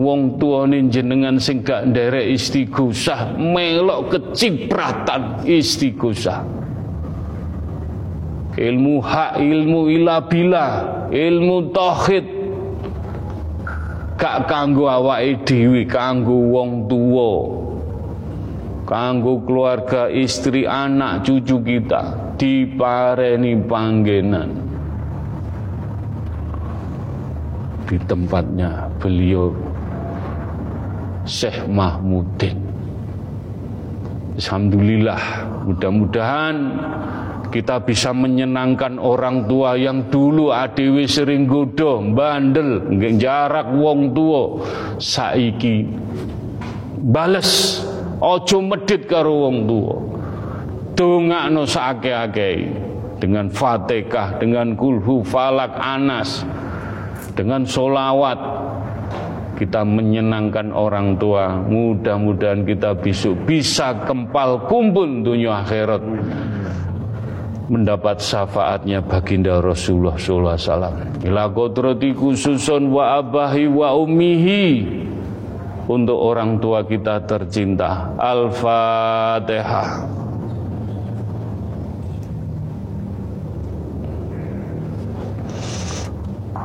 Wong tuane jenengan sing gak nderek istighosah melok kecipratan istighosah ilmu hak ilmu ilabila ilmu tauhid. Gak kanggo awake dhewe kanggo wong tuwa. Kanggo keluarga istri anak cucu kita dipareni panggenan. Di tempatnya beliau Syekh Mahmudin. Alhamdulillah mudah-mudahan kita bisa menyenangkan orang tua yang dulu adewi sering godo bandel jarak wong tua saiki bales ojo medit karo wong tua dongakno sakake-ake dengan Fatihah, dengan kulhu falak anas, dengan solawat kita menyenangkan orang tua. Mudah-mudahan kita besok bisa kempal kumpul dunia akhirat mendapat syafaatnya baginda Rasulullah sallallahu alaihi wasallam. Ila kodrati khususun wa abahi wa ummihi untuk orang tua kita tercinta. Al-Fatihah.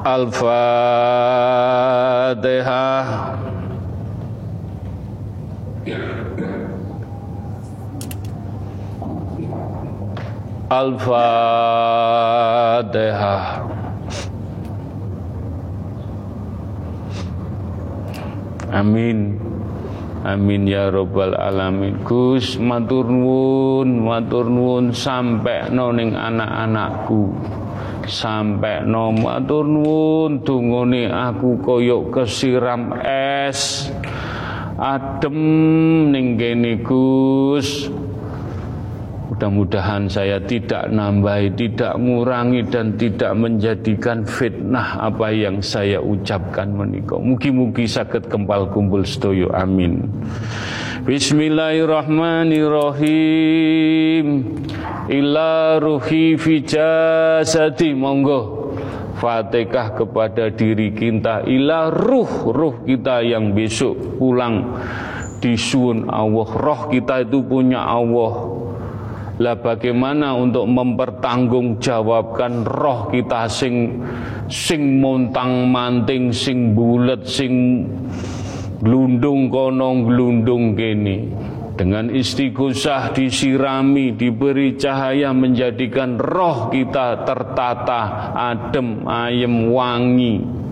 Al-Fatihah Al-Fatihah Amin. Amin ya robbal alamin. Gus matur nuwun sampai noning anak-anakku sampai nomatur nuwun dungone aku koyok kesiram es. Adem ning kene Gus Mudah-mudahan saya tidak nambahi, tidak mengurangi dan tidak menjadikan fitnah apa yang saya ucapkan menikah. Mugi-mugi sakit kempal kumpul sedoyo. Amin. Bismillahirrahmanirrahim. Ila ruhi fi jasadi. Monggo. Fatihah kepada diri kita. Ila ruh Ruh kita yang besok pulang. Disuun Allah. Roh kita itu punya Allah lah bagaimana untuk mempertanggungjawabkan roh kita sing sing montang manting sing bulet sing glundung kono glundung kene? Dengan istighosah disirami diberi cahaya menjadikan roh kita tertata adem ayem wangi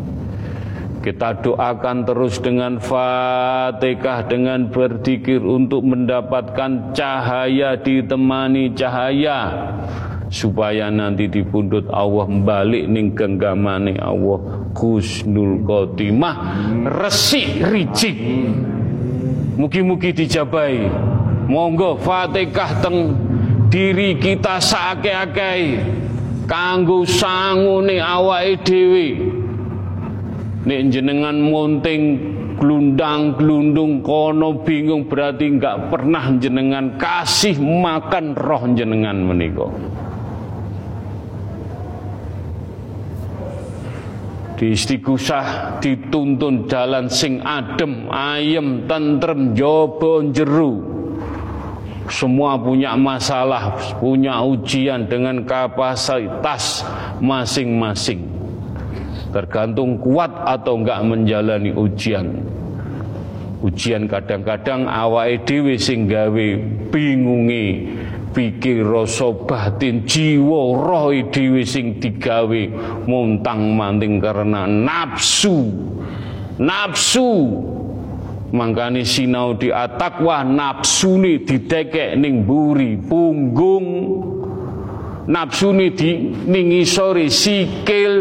kita doakan terus dengan fatihah dengan berzikir untuk mendapatkan cahaya ditemani cahaya. Supaya nanti di pundut Allah balik ning genggamane Allah. Kusnul Khotimah. Resik ricik. Mugi-mugi dijabai. Monggo Fatihah teng diri kita sakake-ake kanggo sangune awake dhewe Nek jenengan monting glundang glundung kono bingung berarti nggak pernah jenengan kasih makan roh jenengan. Di istighusah dituntun jalan sing adem, ayem, tentrem, jobo, jeru. Semua punya masalah, punya ujian dengan kapasitas masing-masing tergantung kuat atau enggak menjalani ujian. Ujian kadang-kadang awake dhewe sing gawe bingungi pikir rasa batin jiwa roh dhewe sing digawe montang manting karena nafsu. Nafsu. Mangkane sinau di atakwa nafsune didekek ning buri punggung. Nafsune di ning isore sikil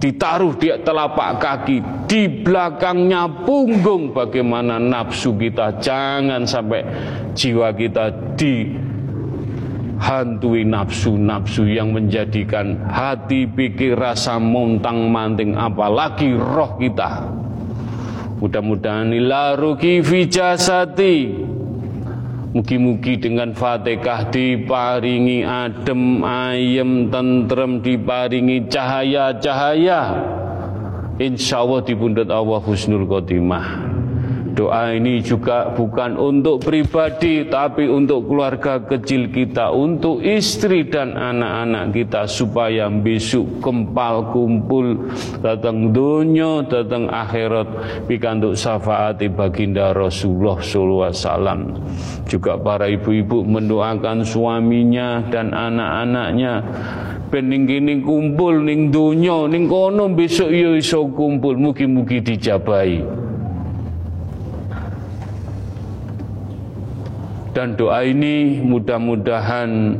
ditaruh di telapak kaki, di belakangnya punggung. Bagaimana nafsu kita? Jangan sampai jiwa kita dihantui nafsu-nafsu yang menjadikan hati pikir rasa montang manting apalagi roh kita. Mudah-mudahan ilaruki fi jasati Mugi-mugi dengan Fatihah diparingi adem, ayem, tentrem, diparingi cahaya-cahaya. Insya Allah dibundet Allah husnul khotimah. Doa ini juga bukan untuk pribadi tapi untuk keluarga kecil kita, untuk istri dan anak-anak kita supaya besok kempal kumpul datang dunia, datang akhirat pikantuk syafaati baginda Rasulullah wasallam. Juga para ibu-ibu mendoakan suaminya dan anak-anaknya pening kini kumpul ning dunia ning kono besok yo iso kumpul mugi-mugi dijabai. Dan doa ini mudah-mudahan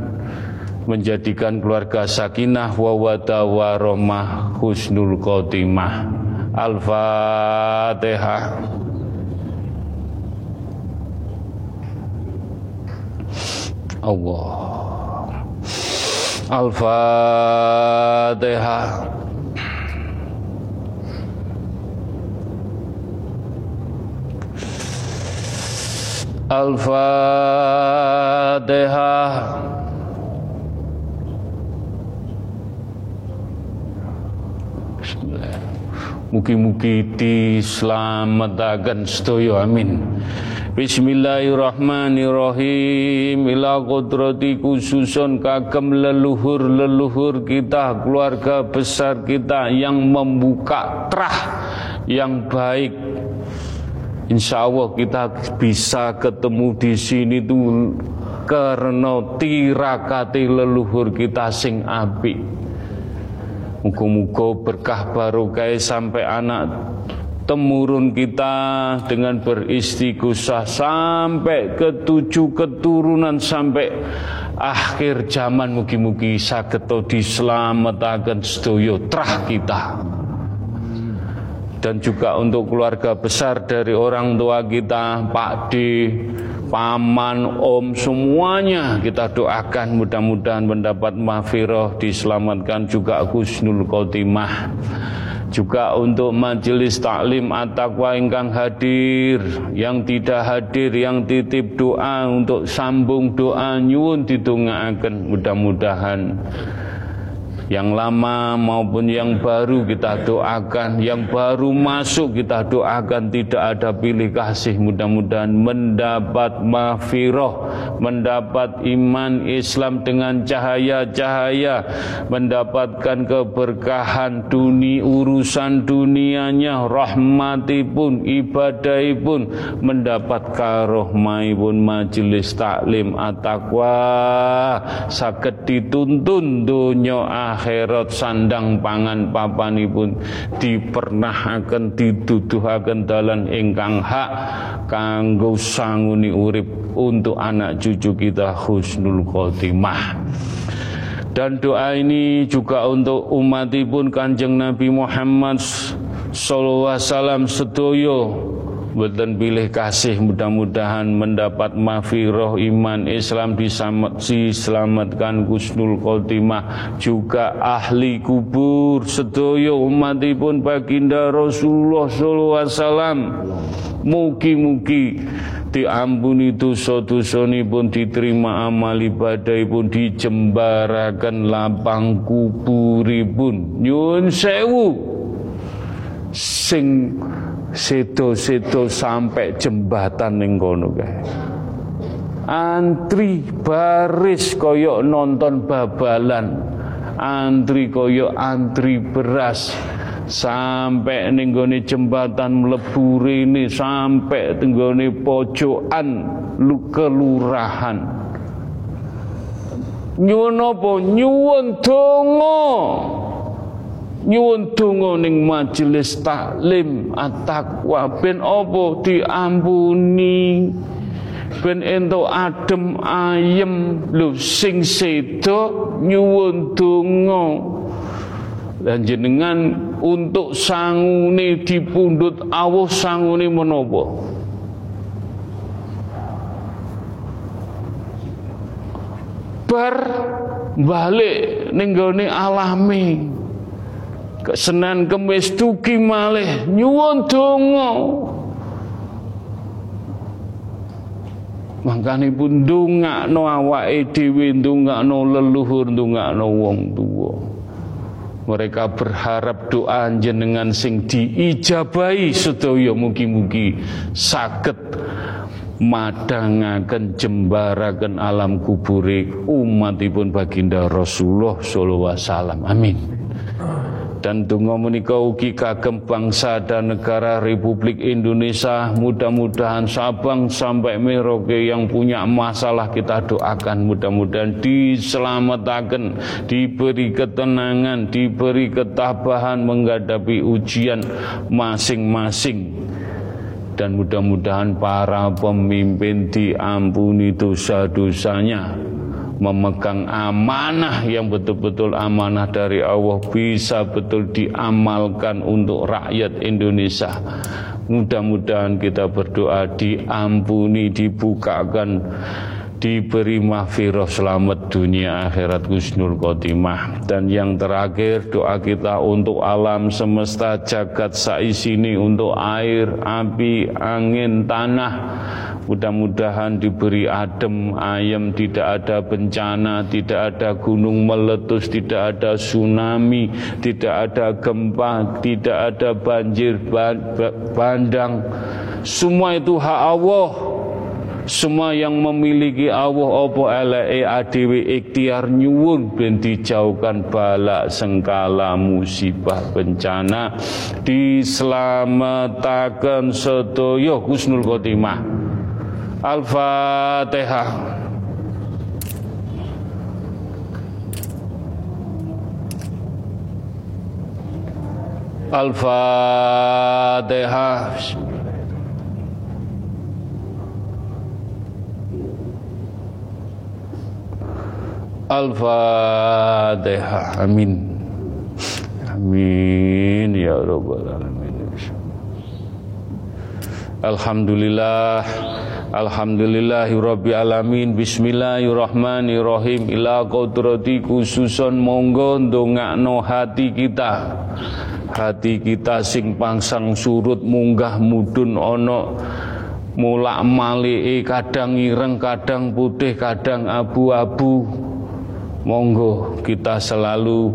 menjadikan keluarga sakinah wa wada warahmah husnul khotimah. Al-fatihah. Allah. Al-fatihah Al-Fatihah Mugi-mugi diselamatkan sedaya amin. Bismillahirrahmanirrahim Ila kudrati khususun kagem leluhur-leluhur kita Keluarga besar kita yang membuka terah yang baik Insya Allah kita bisa ketemu di sini tuh karena tirakati leluhur kita sing api. Muka-muka berkah barokah sampai anak temurun kita dengan beristighosah sampai ke tujuh keturunan sampai akhir zaman mugi-mugi saged diselamatkan sedaya trah kita dan juga untuk keluarga besar dari orang tua kita, Pak D, paman, om, semuanya kita doakan mudah-mudahan mendapat mahfirah, diselamatkan juga husnul khotimah. Juga untuk majelis taklim at-taqwa ingkang hadir, yang tidak hadir, yang titip doa untuk sambung doa nyuwun didongaaken mudah-mudahan yang lama maupun yang baru kita doakan. Yang baru masuk kita doakan. Tidak ada pilih kasih. Mudah-mudahan mendapat mahfirah mendapat iman Islam dengan cahaya-cahaya. Mendapatkan keberkahan dunia urusan dunianya. Rahmati pun ibadai pun. Mendapat karohmai pun majelis taklim at-taqwa. Sakit dituntun dunia akhirat sandang pangan papanipun dipernahaken dituduhaken dalan ingkang hak kanggo sanguni urip untuk anak cucu kita husnul khotimah. Dan doa ini juga untuk umatipun kanjeng Nabi Muhammad sallallahu alaihi wasallam sedoyo Betul pilih kasih mudah-mudahan mendapat mafiroh iman Islam diselamatkan Gusnul Khotimah. Juga ahli kubur sedoyo umatipun baginda Rasulullah sallallahu alaihi wasallam. Mugi-mugi diampuni dosa-dosa pun diterima amal ibadah pun dijembarakan lapang kuburipun. Nyun sewu. Sing sedo-sedo sampai jembatan ning kono kae. Antri baris koyok nonton babalan. Antri koyok antri beras. Sampai nenggone jembatan mlebu ini sampai tenggone pojokan lu kelurahan nyuwun apa? Nyuwun donga nyuwun donga ning majelis taklim at-taqwa ben apa diampuni? Ben ento adem ayem. Lho sing sedo nyuwun donga. Dan jenengan untuk sangune dipundhut Allah sangune menapa? Bar balik ning gone alami kesenen kemis dugi malih nyuwun donga Makane pun ndongakno awake dhewe, ndongakno leluhur, ndongakno wong tuwa. Mereka berharap doa jenengan sing diijabahi sedaya mugi-mugi saged madangaken jembaraken alam kubure umatipun baginda Rasulullah sallallahu alaihi wasallam. Amin dan donga menika ugi kagem bangsa dan negara Republik Indonesia mudah-mudahan Sabang sampai Merauke yang punya masalah kita doakan. Mudah-mudahan diselamatkan diberi ketenangan diberi ketabahan menghadapi ujian masing-masing. Dan mudah-mudahan para pemimpin diampuni dosa-dosanya memegang amanah yang betul-betul amanah dari Allah bisa betul diamalkan untuk rakyat Indonesia. Mudah-mudahan kita berdoa diampuni, dibukakan, diberi mahfirah selamat dunia akhirat Gusnul Khotimah dan yang terakhir doa kita untuk alam semesta jagat saisini untuk air, api, angin, tanah Mudah-mudahan diberi adem, ayam, tidak ada bencana, tidak ada gunung meletus, tidak ada tsunami, tidak ada gempa, tidak ada banjir bandang. Semua itu hak Allah. Semua yang memiliki Allah apa eleke adewe ikhtiar nyuwun ben dijauhkan bala sengkala musibah bencana diselamatkan sedaya husnul khotimah Al-Fatihah. Al-Fatihah. Al-Fatihah. Amin. Amin ya rabbal alamin. Alhamdulillah. Alhamdulillahirabbil alamin. Bismillahirrahmanirrahim. Ila qudrati khususon monggo ndongakno hati kita. Hati kita sing pangsang surut munggah mudun ono. Mulak malike kadang ireng kadang putih kadang abu-abu monggo kita selalu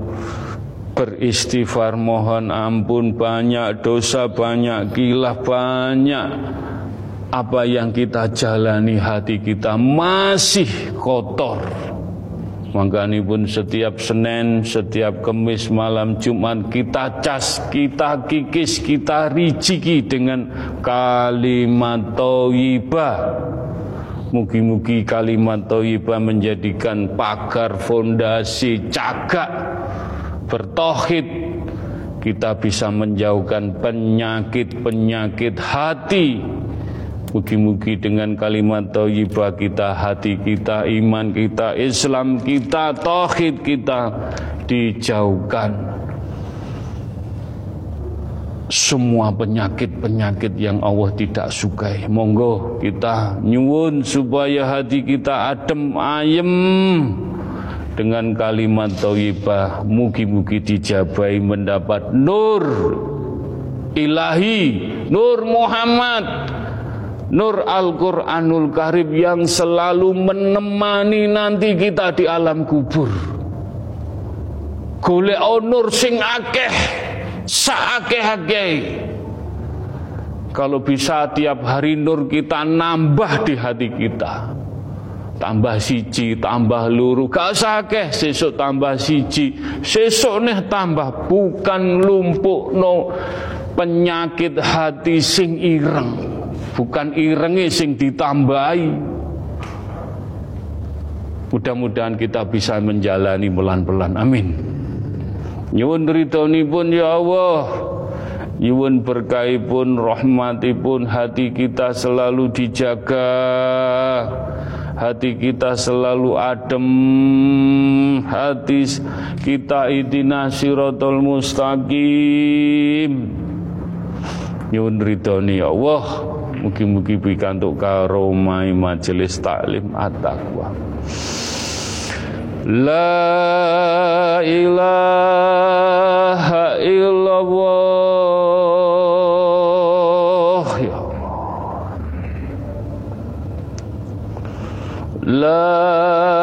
beristighfar mohon ampun banyak dosa banyak kilah banyak apa yang kita jalani hati kita masih kotor. Makanya pun setiap Senin, setiap Kemis, malam Jumat kita cas, kita kikis, kita riciki dengan kalimat toibah. Mugi-mugi kalimat toibah menjadikan pagar fondasi cagak bertohid. Kita bisa menjauhkan penyakit-penyakit hati. Mugi-mugi dengan kalimat thayyibah kita, hati kita, iman kita, Islam kita, tauhid kita dijauhkan semua penyakit-penyakit yang Allah tidak sukai. Monggo kita nyuwun supaya hati kita adem ayem dengan kalimat thayyibah mugi-mugi dijabai mendapat nur ilahi, nur Muhammad, nur Al-Qur'anul Karim yang selalu menemani nanti kita di alam kubur. Golek nur sing akeh saakeh-akeh. Kalau bisa tiap hari nur kita nambah di hati kita. Tambah siji, tambah luru, gak usah akeh, sesuk tambah siji, sesuk nih tambah bukan lumpuk no penyakit hati sing ireng, bukan irenge sing ditambahi. Mudah-mudahan kita bisa menjalani pelan-pelan. Amin. Nyuwun pun ya Allah. Nyuwun berkaipun rahmatipun. Hati kita selalu dijaga. Hati kita selalu adem. Hati kita idina siratul mustaqim. Nyuwun ridhoni ya Allah. Mugi-mugi pikantuk karomai majelis taklim at-taqwa La ilaha illallah Ya Allah La ilaha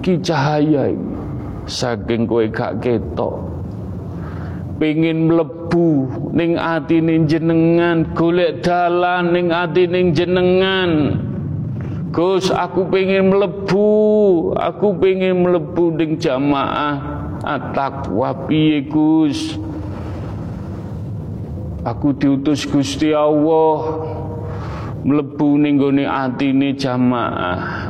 iki cahaya saking kowe gak ketok pengin mlebu ning atine jenengan golek dalan ning atine jenengan Gus aku pengen mlebu aku pengen mlebu ning jamaah At-taqwa piye Gus? Aku diutus Gusti Allah mlebu ning gone atine jamaah.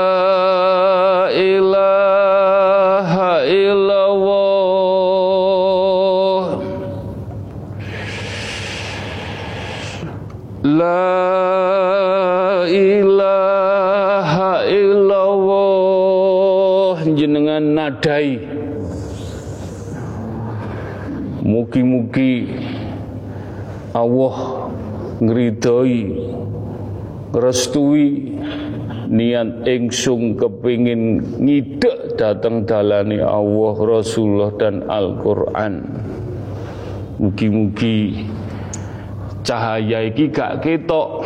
nadai Mugi-mugi Allah ngridhoi ngrestui niat ingsun kepingin ngidek datang dalani Allah Rasulullah dan Al-Quran. Mugi-mugi cahaya iki gak ketok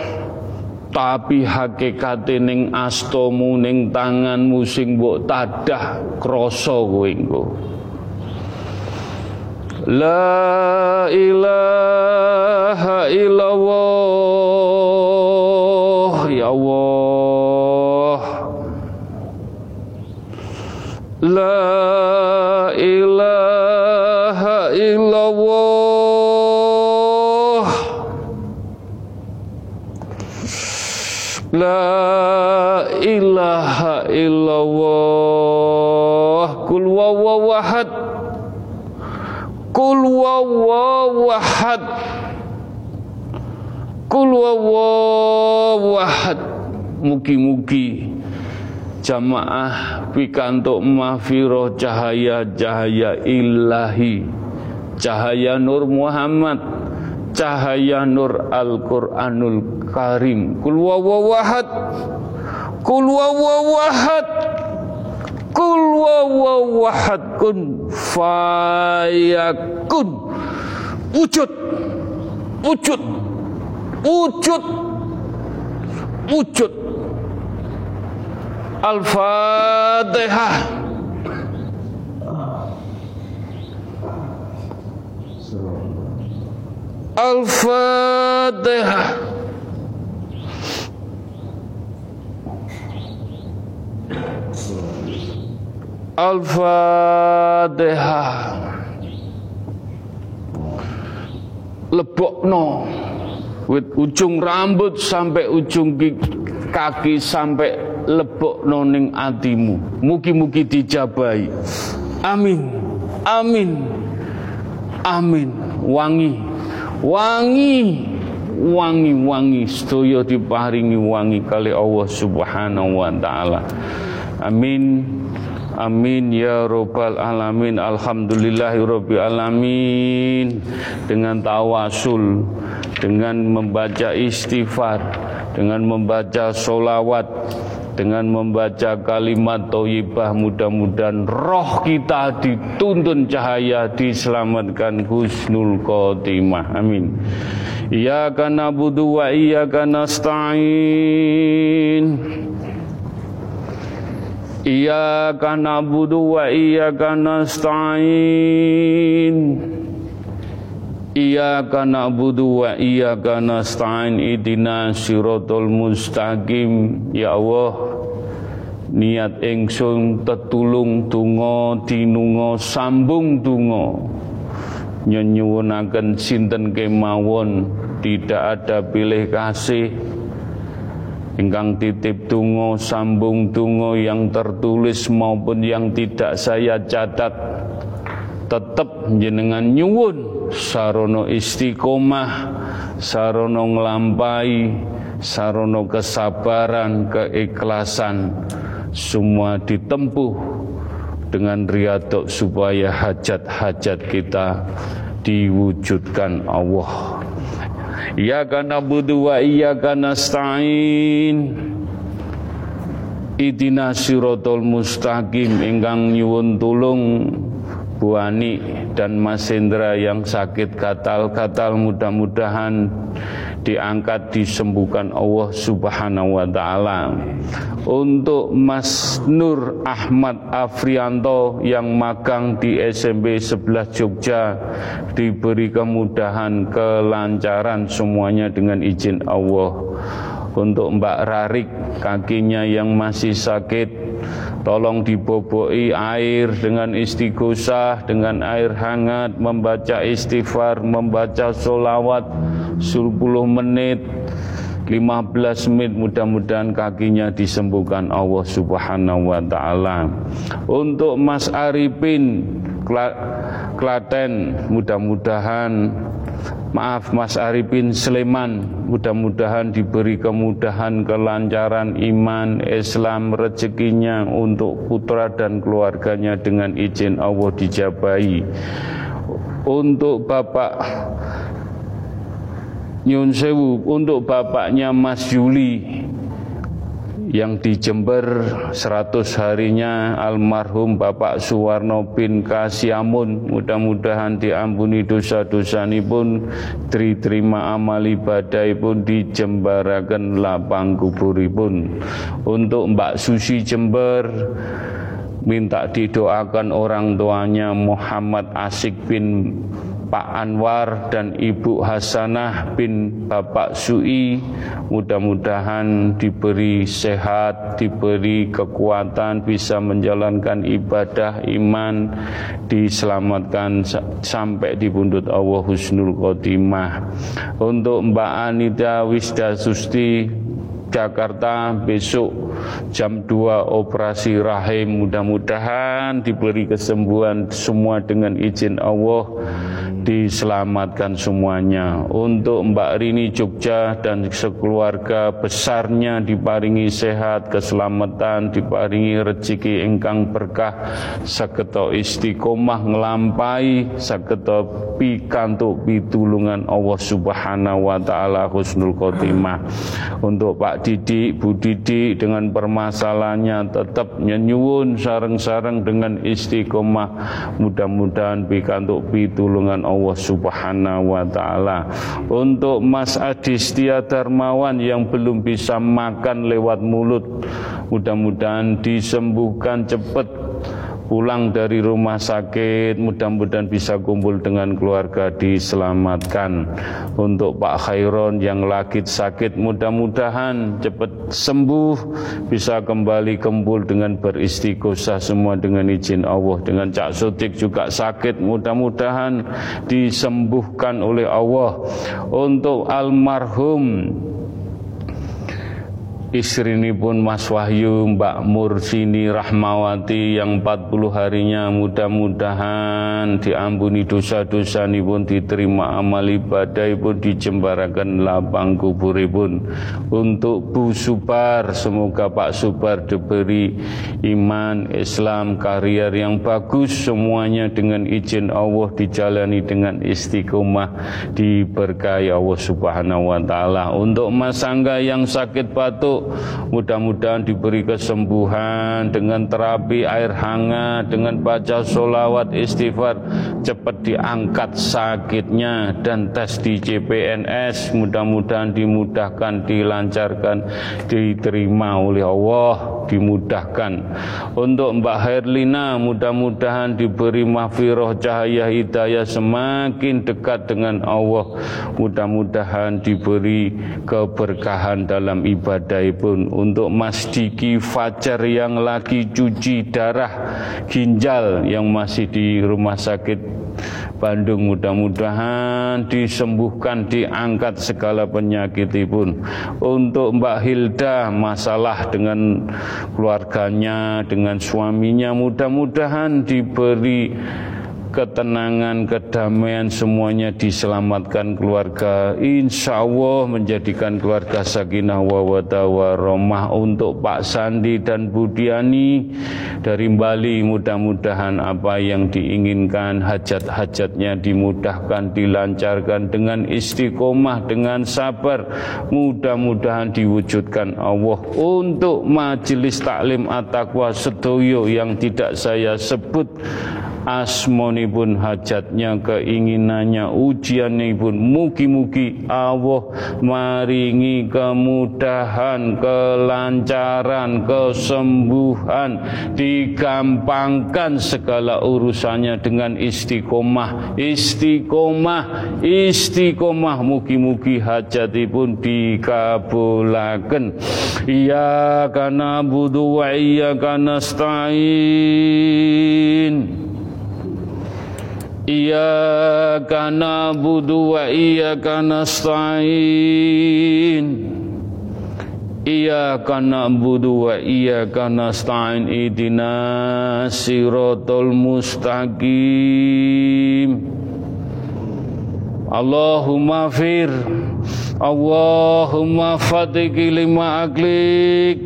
tapi hakikate ning astomu ning tanganmu sing mbok tadah krasa kowe engko. La ilaha illallah ya Allah. La La ilaha illallah. Kul wawawahad Kul wawawahad Kul wawawahad Mugi-mugi jamaah pikantuk mahfirah cahaya-cahaya ilahi cahaya nur Muhammad cahaya nur Al-Qur'anul Karim. Kul wawahad kul wawahad Kul wawawahad kun fayakun. Wujud. Wujud. Wujud. Wujud. Al-Fatihah Al-Fatihah Al-Fatihah Lebokno. Wit ujung rambut sampai ujung kaki sampai lebokno ning atimu. Mugi-mugi dijabai Amin. Amin. Amin. Wangi. Wangi. Wangi wangi. Sedaya diparingi wangi kali Allah Subhanahu wa taala. Amin Amin ya robbal alamin. Alhamdulillahirabbil alamin. Dengan tawasul dengan membaca istighfar dengan membaca solawat dengan membaca kalimat toyibah mudah-mudahan roh kita dituntun cahaya diselamatkan husnul khotimah. Amin. Iyyaka na'budu wa iyyaka nasta'in Iyyaka na'budu wa iyyaka nasta'in. Iyyaka na'budu wa iyyaka nasta'in. Idina siratal mustaqim. Ya Allah niat ingsun tetulung donga dinunga sambung donga. Nyenyuwunaken sinten kemawon? Tidak ada pilih kasih ingkang titip tungo sambung tungo yang tertulis maupun yang tidak saya catat tetap jenengan nyuwun sarono istiqomah, sarono ngelampai, sarono kesabaran, keikhlasan, semua ditempuh dengan riadok supaya hajat-hajat kita diwujudkan Allah. Iyyaka na'budu wa iyyaka nasta'in. Idina siratal mustaqim ingkang nyuwun tulung Bu dan Mas Hendra yang sakit gatal-gatal mudah-mudahan diangkat disembuhkan Allah Subhanahu wa taala. Untuk Mas Nur Ahmad Afrianto yang magang di SMP 11 Jogja diberi kemudahan kelancaran semuanya dengan izin Allah. Untuk Mbak Rarik kakinya yang masih sakit Tolong diboboi air dengan istighosah, dengan air hangat, membaca istighfar, membaca solawat 10 menit, 15 menit mudah-mudahan kakinya disembuhkan Allah Subhanahu wa taala. Untuk Mas Arifin Klaten mudah-mudahan Maaf Mas Arifin Sleman. Mudah-mudahan diberi kemudahan Kelancaran iman Islam rezekinya Untuk putra dan keluarganya Dengan izin Allah dijabai Untuk Bapak Nyun Sewu Untuk bapaknya Mas Yuli yang di Jember 100 harinya almarhum Bapak Suwarno bin Kasiamun. Mudah-mudahan diampuni dosa-dosa ini pun diterima amal ibadah pun dijembarakan lapang kuburipun untuk Mbak Susi Jember minta didoakan orang tuanya Muhammad Asik bin Pak Anwar dan Ibu Hasanah bin Bapak Sui. Mudah-mudahan diberi sehat, diberi kekuatan bisa menjalankan ibadah iman diselamatkan sampai di pundut Allah Husnul Khotimah. Untuk Mbak Anita Wisda Susti Jakarta besok jam 2 operasi rahim. Mudah-mudahan diberi kesembuhan semua dengan izin Allah diselamatkan semuanya. Untuk Mbak Rini Jogja dan sekeluarga besarnya diparingi sehat, keselamatan, diparingi rezeki ingkang berkah, saketo istiqomah ngelampai, saketo pikantuk pitulungan Allah Subhanahu wa taala husnul khotimah. Untuk Pak Didik, Bu Didik dengan permasalahannya tetap nyenyuwun sareng-sareng dengan istiqomah. Mudah-mudahan pikantuk pitulungan Allah Subhanahu wa taala. Untuk Mas Adistia Darmawan yang belum bisa makan lewat mulut, mudah-mudahan disembuhkan cepat pulang dari rumah sakit mudah-mudahan bisa kumpul dengan keluarga diselamatkan. Untuk Pak Khairon yang lagi sakit mudah-mudahan cepat sembuh bisa kembali kumpul dengan beristighosah semua dengan izin Allah. Dengan Cak Sutik juga sakit mudah-mudahan disembuhkan oleh Allah. Untuk almarhum istri ini pun Mas Wahyu Mbak Mursini Rahmawati yang 40 harinya mudah-mudahan diampuni dosa-dosa pun diterima amal ibadah pun dijembarakan lapang kubur pun. Untuk Bu Subar semoga Pak Subar diberi iman Islam karier yang bagus semuanya dengan izin Allah dijalani dengan istiqomah diberkahi Allah Subhanahu wa taala. Untuk Mas Angga yang sakit batuk Mudah-mudahan diberi kesembuhan dengan terapi air hangat, dengan baca solawat istighfar, cepat diangkat sakitnya dan tes di CPNS. Mudah-mudahan dimudahkan, dilancarkan, diterima oleh Allah, dimudahkan. Untuk Mbak Herlina, mudah-mudahan diberi mahfirah cahaya hidayah semakin dekat dengan Allah. Mudah-mudahan diberi keberkahan dalam ibadah pun untuk Mas Diki Fajar yang lagi cuci darah ginjal yang masih di rumah sakit Bandung. Mudah-mudahan disembuhkan diangkat segala penyakit pun. Untuk Mbak Hilda masalah dengan keluarganya dengan suaminya mudah-mudahan diberi ketenangan, kedamaian semuanya diselamatkan keluarga. Insya Allah menjadikan keluarga sakinah wawata waromah untuk Pak Sandi dan Budiani dari Bali. Mudah-mudahan apa yang diinginkan hajat-hajatnya dimudahkan, dilancarkan dengan istiqomah, dengan sabar. Mudah-mudahan diwujudkan Allah untuk majelis taklim at-taqwa sedoyo yang tidak saya sebut asmoni pun hajatnya keinginannya ujiannya pun mugi-mugi Allah maringi kemudahan kelancaran kesembuhan digampangkan segala urusannya dengan istiqomah. Istiqomah istiqomah. Mugi-mugi hajatipun dikabulaken. Iya kana budu wa iya kana stain Iyyaka na'budu wa iyyaka nasta'in. Iyyaka na'budu wa iyyaka nasta'in. Idina siratal mustaqim. Allahumma fir. Allahumma fatiki lima aklik.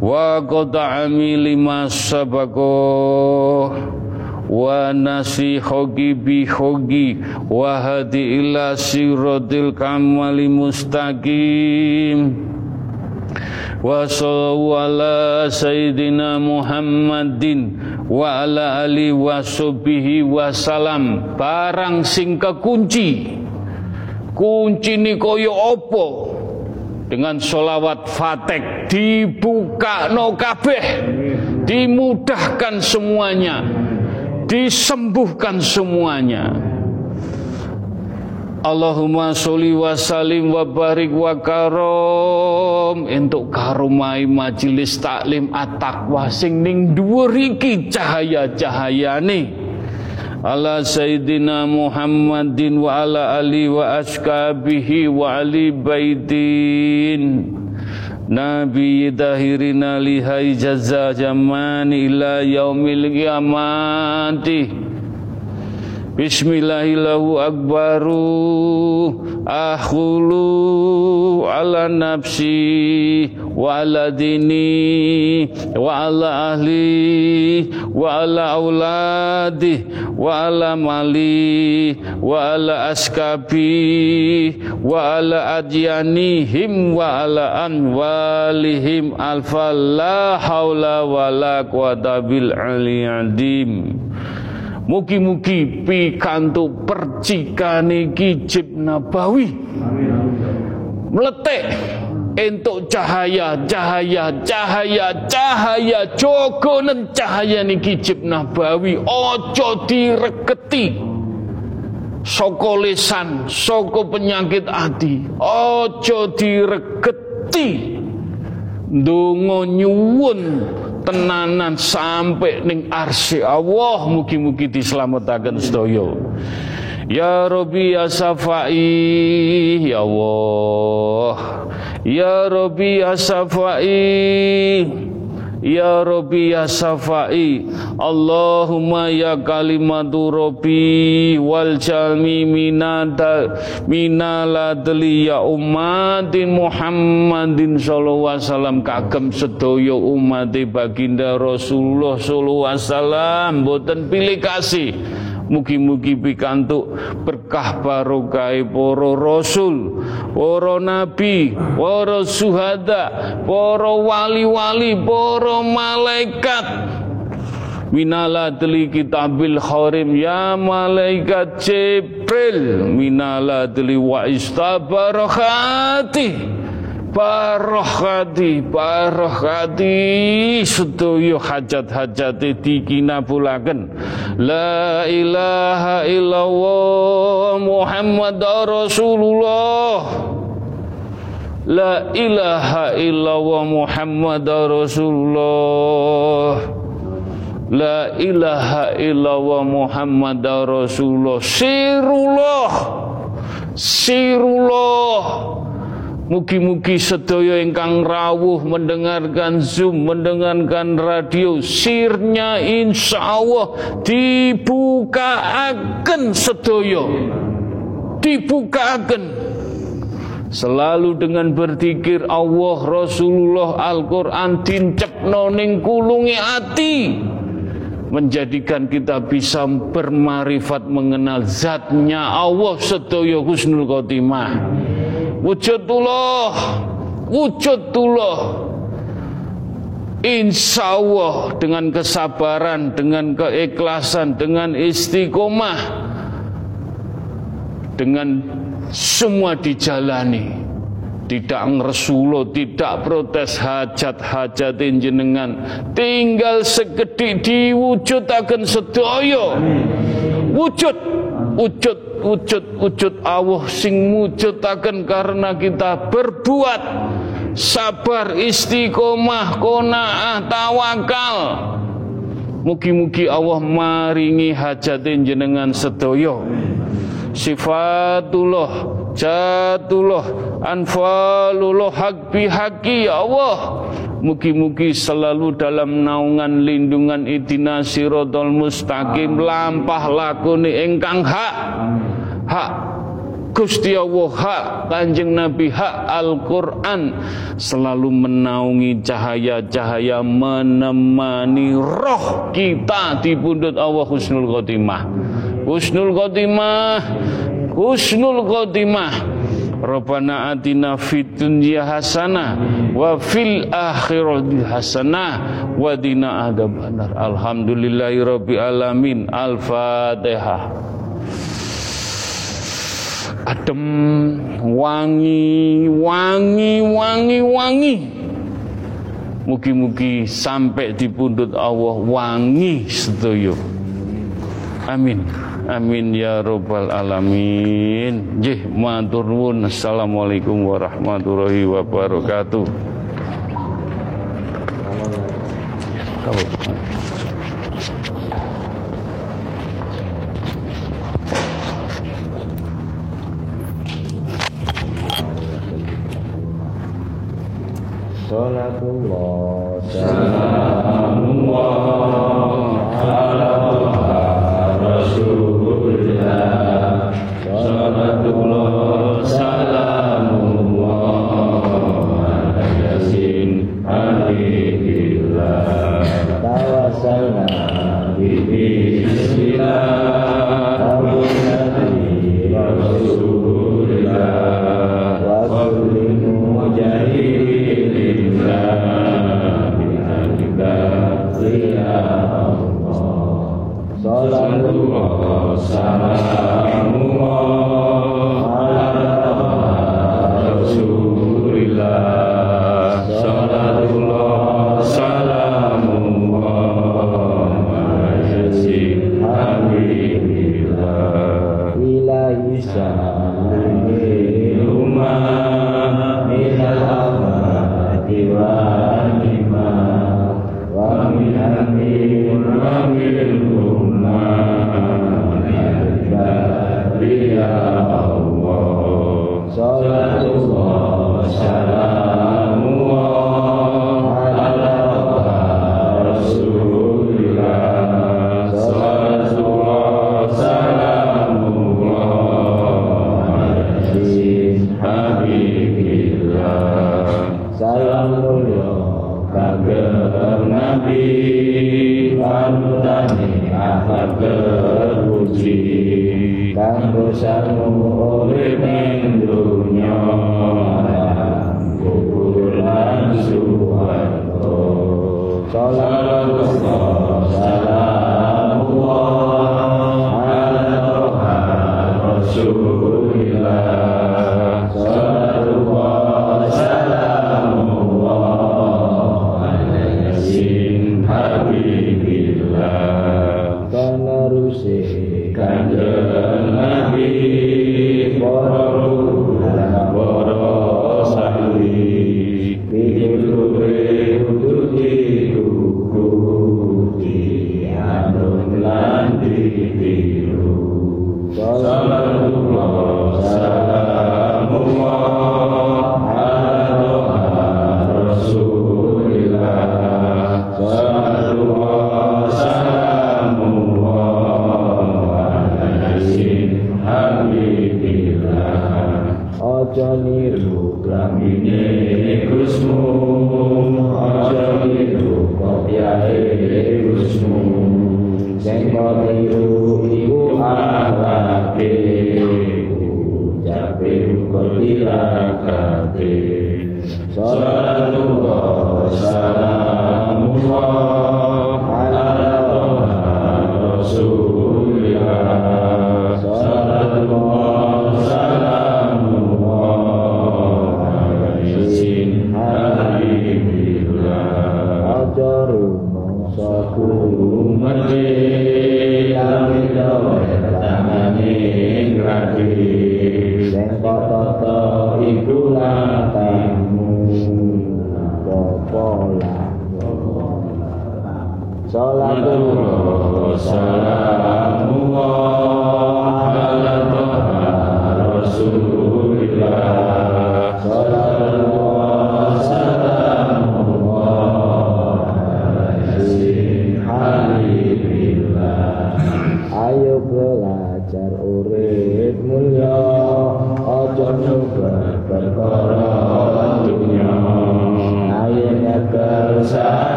Wa qata'ami lima sabakoh wa nasihogi bihogi wa hadi ila siratil kamali mustaqim. Wa sallallahu ala sayyidina Muhammadin wa ala ali wa subihi wa salam. Barang sing kekunci kunci ni koyo opo? Dengan solawat fatek dibuka no kabeh dimudahkan semuanya disembuhkan semuanya. Allahumma sholli wa salim wa barik wa karom. Untuk karumai majelis taklim at-taqwa sing ning dhuwur iki cahaya-cahayane ala sayyidina Muhammadin wa ala ali wa askabihi wa ali baitin Nabi dahirina lihai jaza zaman ila yaumil qiyamati Bismillahillahu akbaru akhulu ala nafsi wa ala dini wa ala ahli wa ala auladi wa ala mali wa ala askabi wa ala adyanihim wa ala anwalihim. Alfa la haula wa la quwata bil aliyadim Mugi-mugi pikantuk percikane kijib nabawi. Meletek entuk cahaya, cahaya, cahaya, cahaya jogonen cahaya niki kijib nabawi ojo direketi soko lesan, soko penyakit hati, ojo direketi dongo nyuwun tenanan sampai ning arsi Allah mugi-mugi diselamatkan sedaya. Ya Rabbi ya Safai ya Allah. Ya Rabbi ya Safai Ya Rabbi ya Safai Allahumma ya kalimatu Rabbi Wal jalmi minada Minaladli ya umatin Muhammadin Sallallahu wasallam. Kagem sedoyo umati baginda Rasulullah Sallallahu wasallam. Boten pilih kasih Mugi-mugi pikantuk berkah barokah para rasul, para nabi, para suhada, para wali-wali, para malaikat. Minaladli kitabil kharim ya malaikat Jibril minaladli wa istabarakati Barokati, barokati sedaya hajat-hajate dikinabulaken. La ilaha illallah Muhammad Rasulullah. La ilaha illallah Muhammad Rasulullah. La ilaha illallah Muhammad Rasulullah. Sirullah. Sirullah. Mugi-mugi sedaya ingkang rawuh mendengarkan Zoom, mendengarkan radio, sirnya insya Allah dibukakan sedaya. Dibukakan. Selalu dengan berzikir Allah Rasulullah Al-Qur'an dincep noning kulungi hati menjadikan kita bisa bermarifat mengenal zatnya Allah sedaya husnul khotimah wujudullah. Wujudullah. Insya Allah dengan kesabaran, dengan keikhlasan, dengan istiqomah, dengan semua dijalani, tidak ngeresulo, tidak protes hajat-hajat jenengan, tinggal sekedik diwujudaken sedaya. Wujud, wujud wujud wujud Allah sing mujudaken karena kita berbuat sabar istiqomah konaah tawakal. Mugi-mugi Allah maringi hajatin jenengan sedaya. Sifatullah jatullah anfalullah hak bihaki ya Allah. Mugi-mugi selalu dalam naungan lindungan idina sirotol mustaqim lampah lakuni engkang hak hak Gusti Allah hak Kanjeng Nabi hak Al-Qur'an selalu menaungi cahaya-cahaya menemani roh kita di pundut Allah Husnul Khotimah. Husnul Khotimah, Husnul Khotimah. Rabbana atina fid hasanah wa fil akhirati hasanah wa dina adzabannar. Alhamdulillahirabbil alamin. Al-Fatihah adem wangi wangi wangi wangi. Mugi-mugi sampai di pundut Allah wangi sedoyo. Amin. Amin ya robbal alamin. Jih matur nuwun. Assalamualaikum warahmatullahi wabarakatuh. Salatullah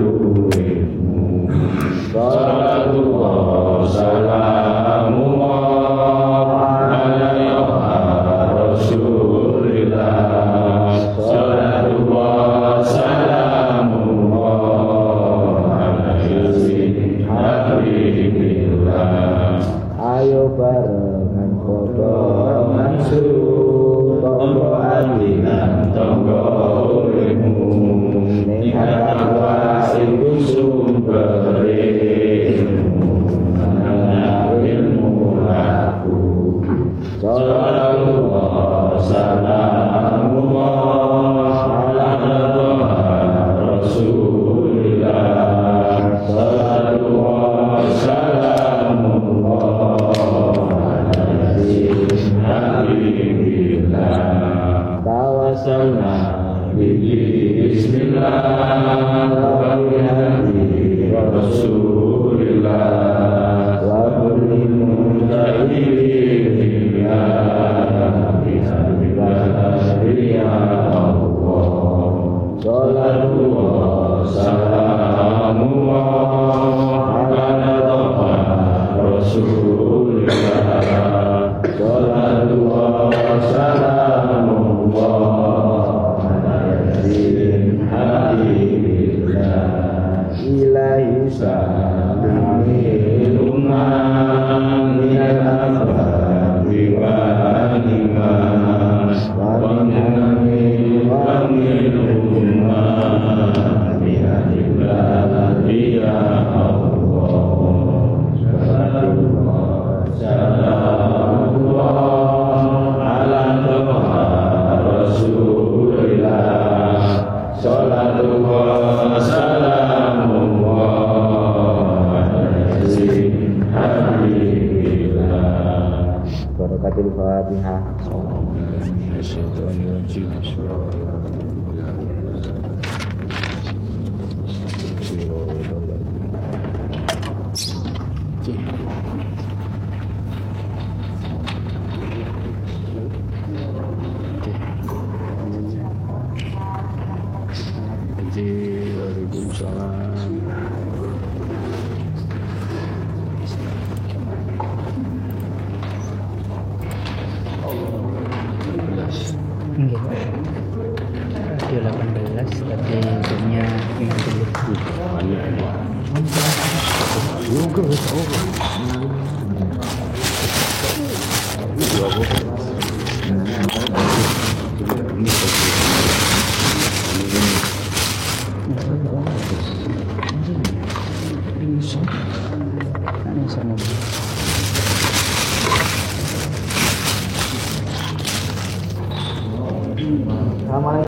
ดู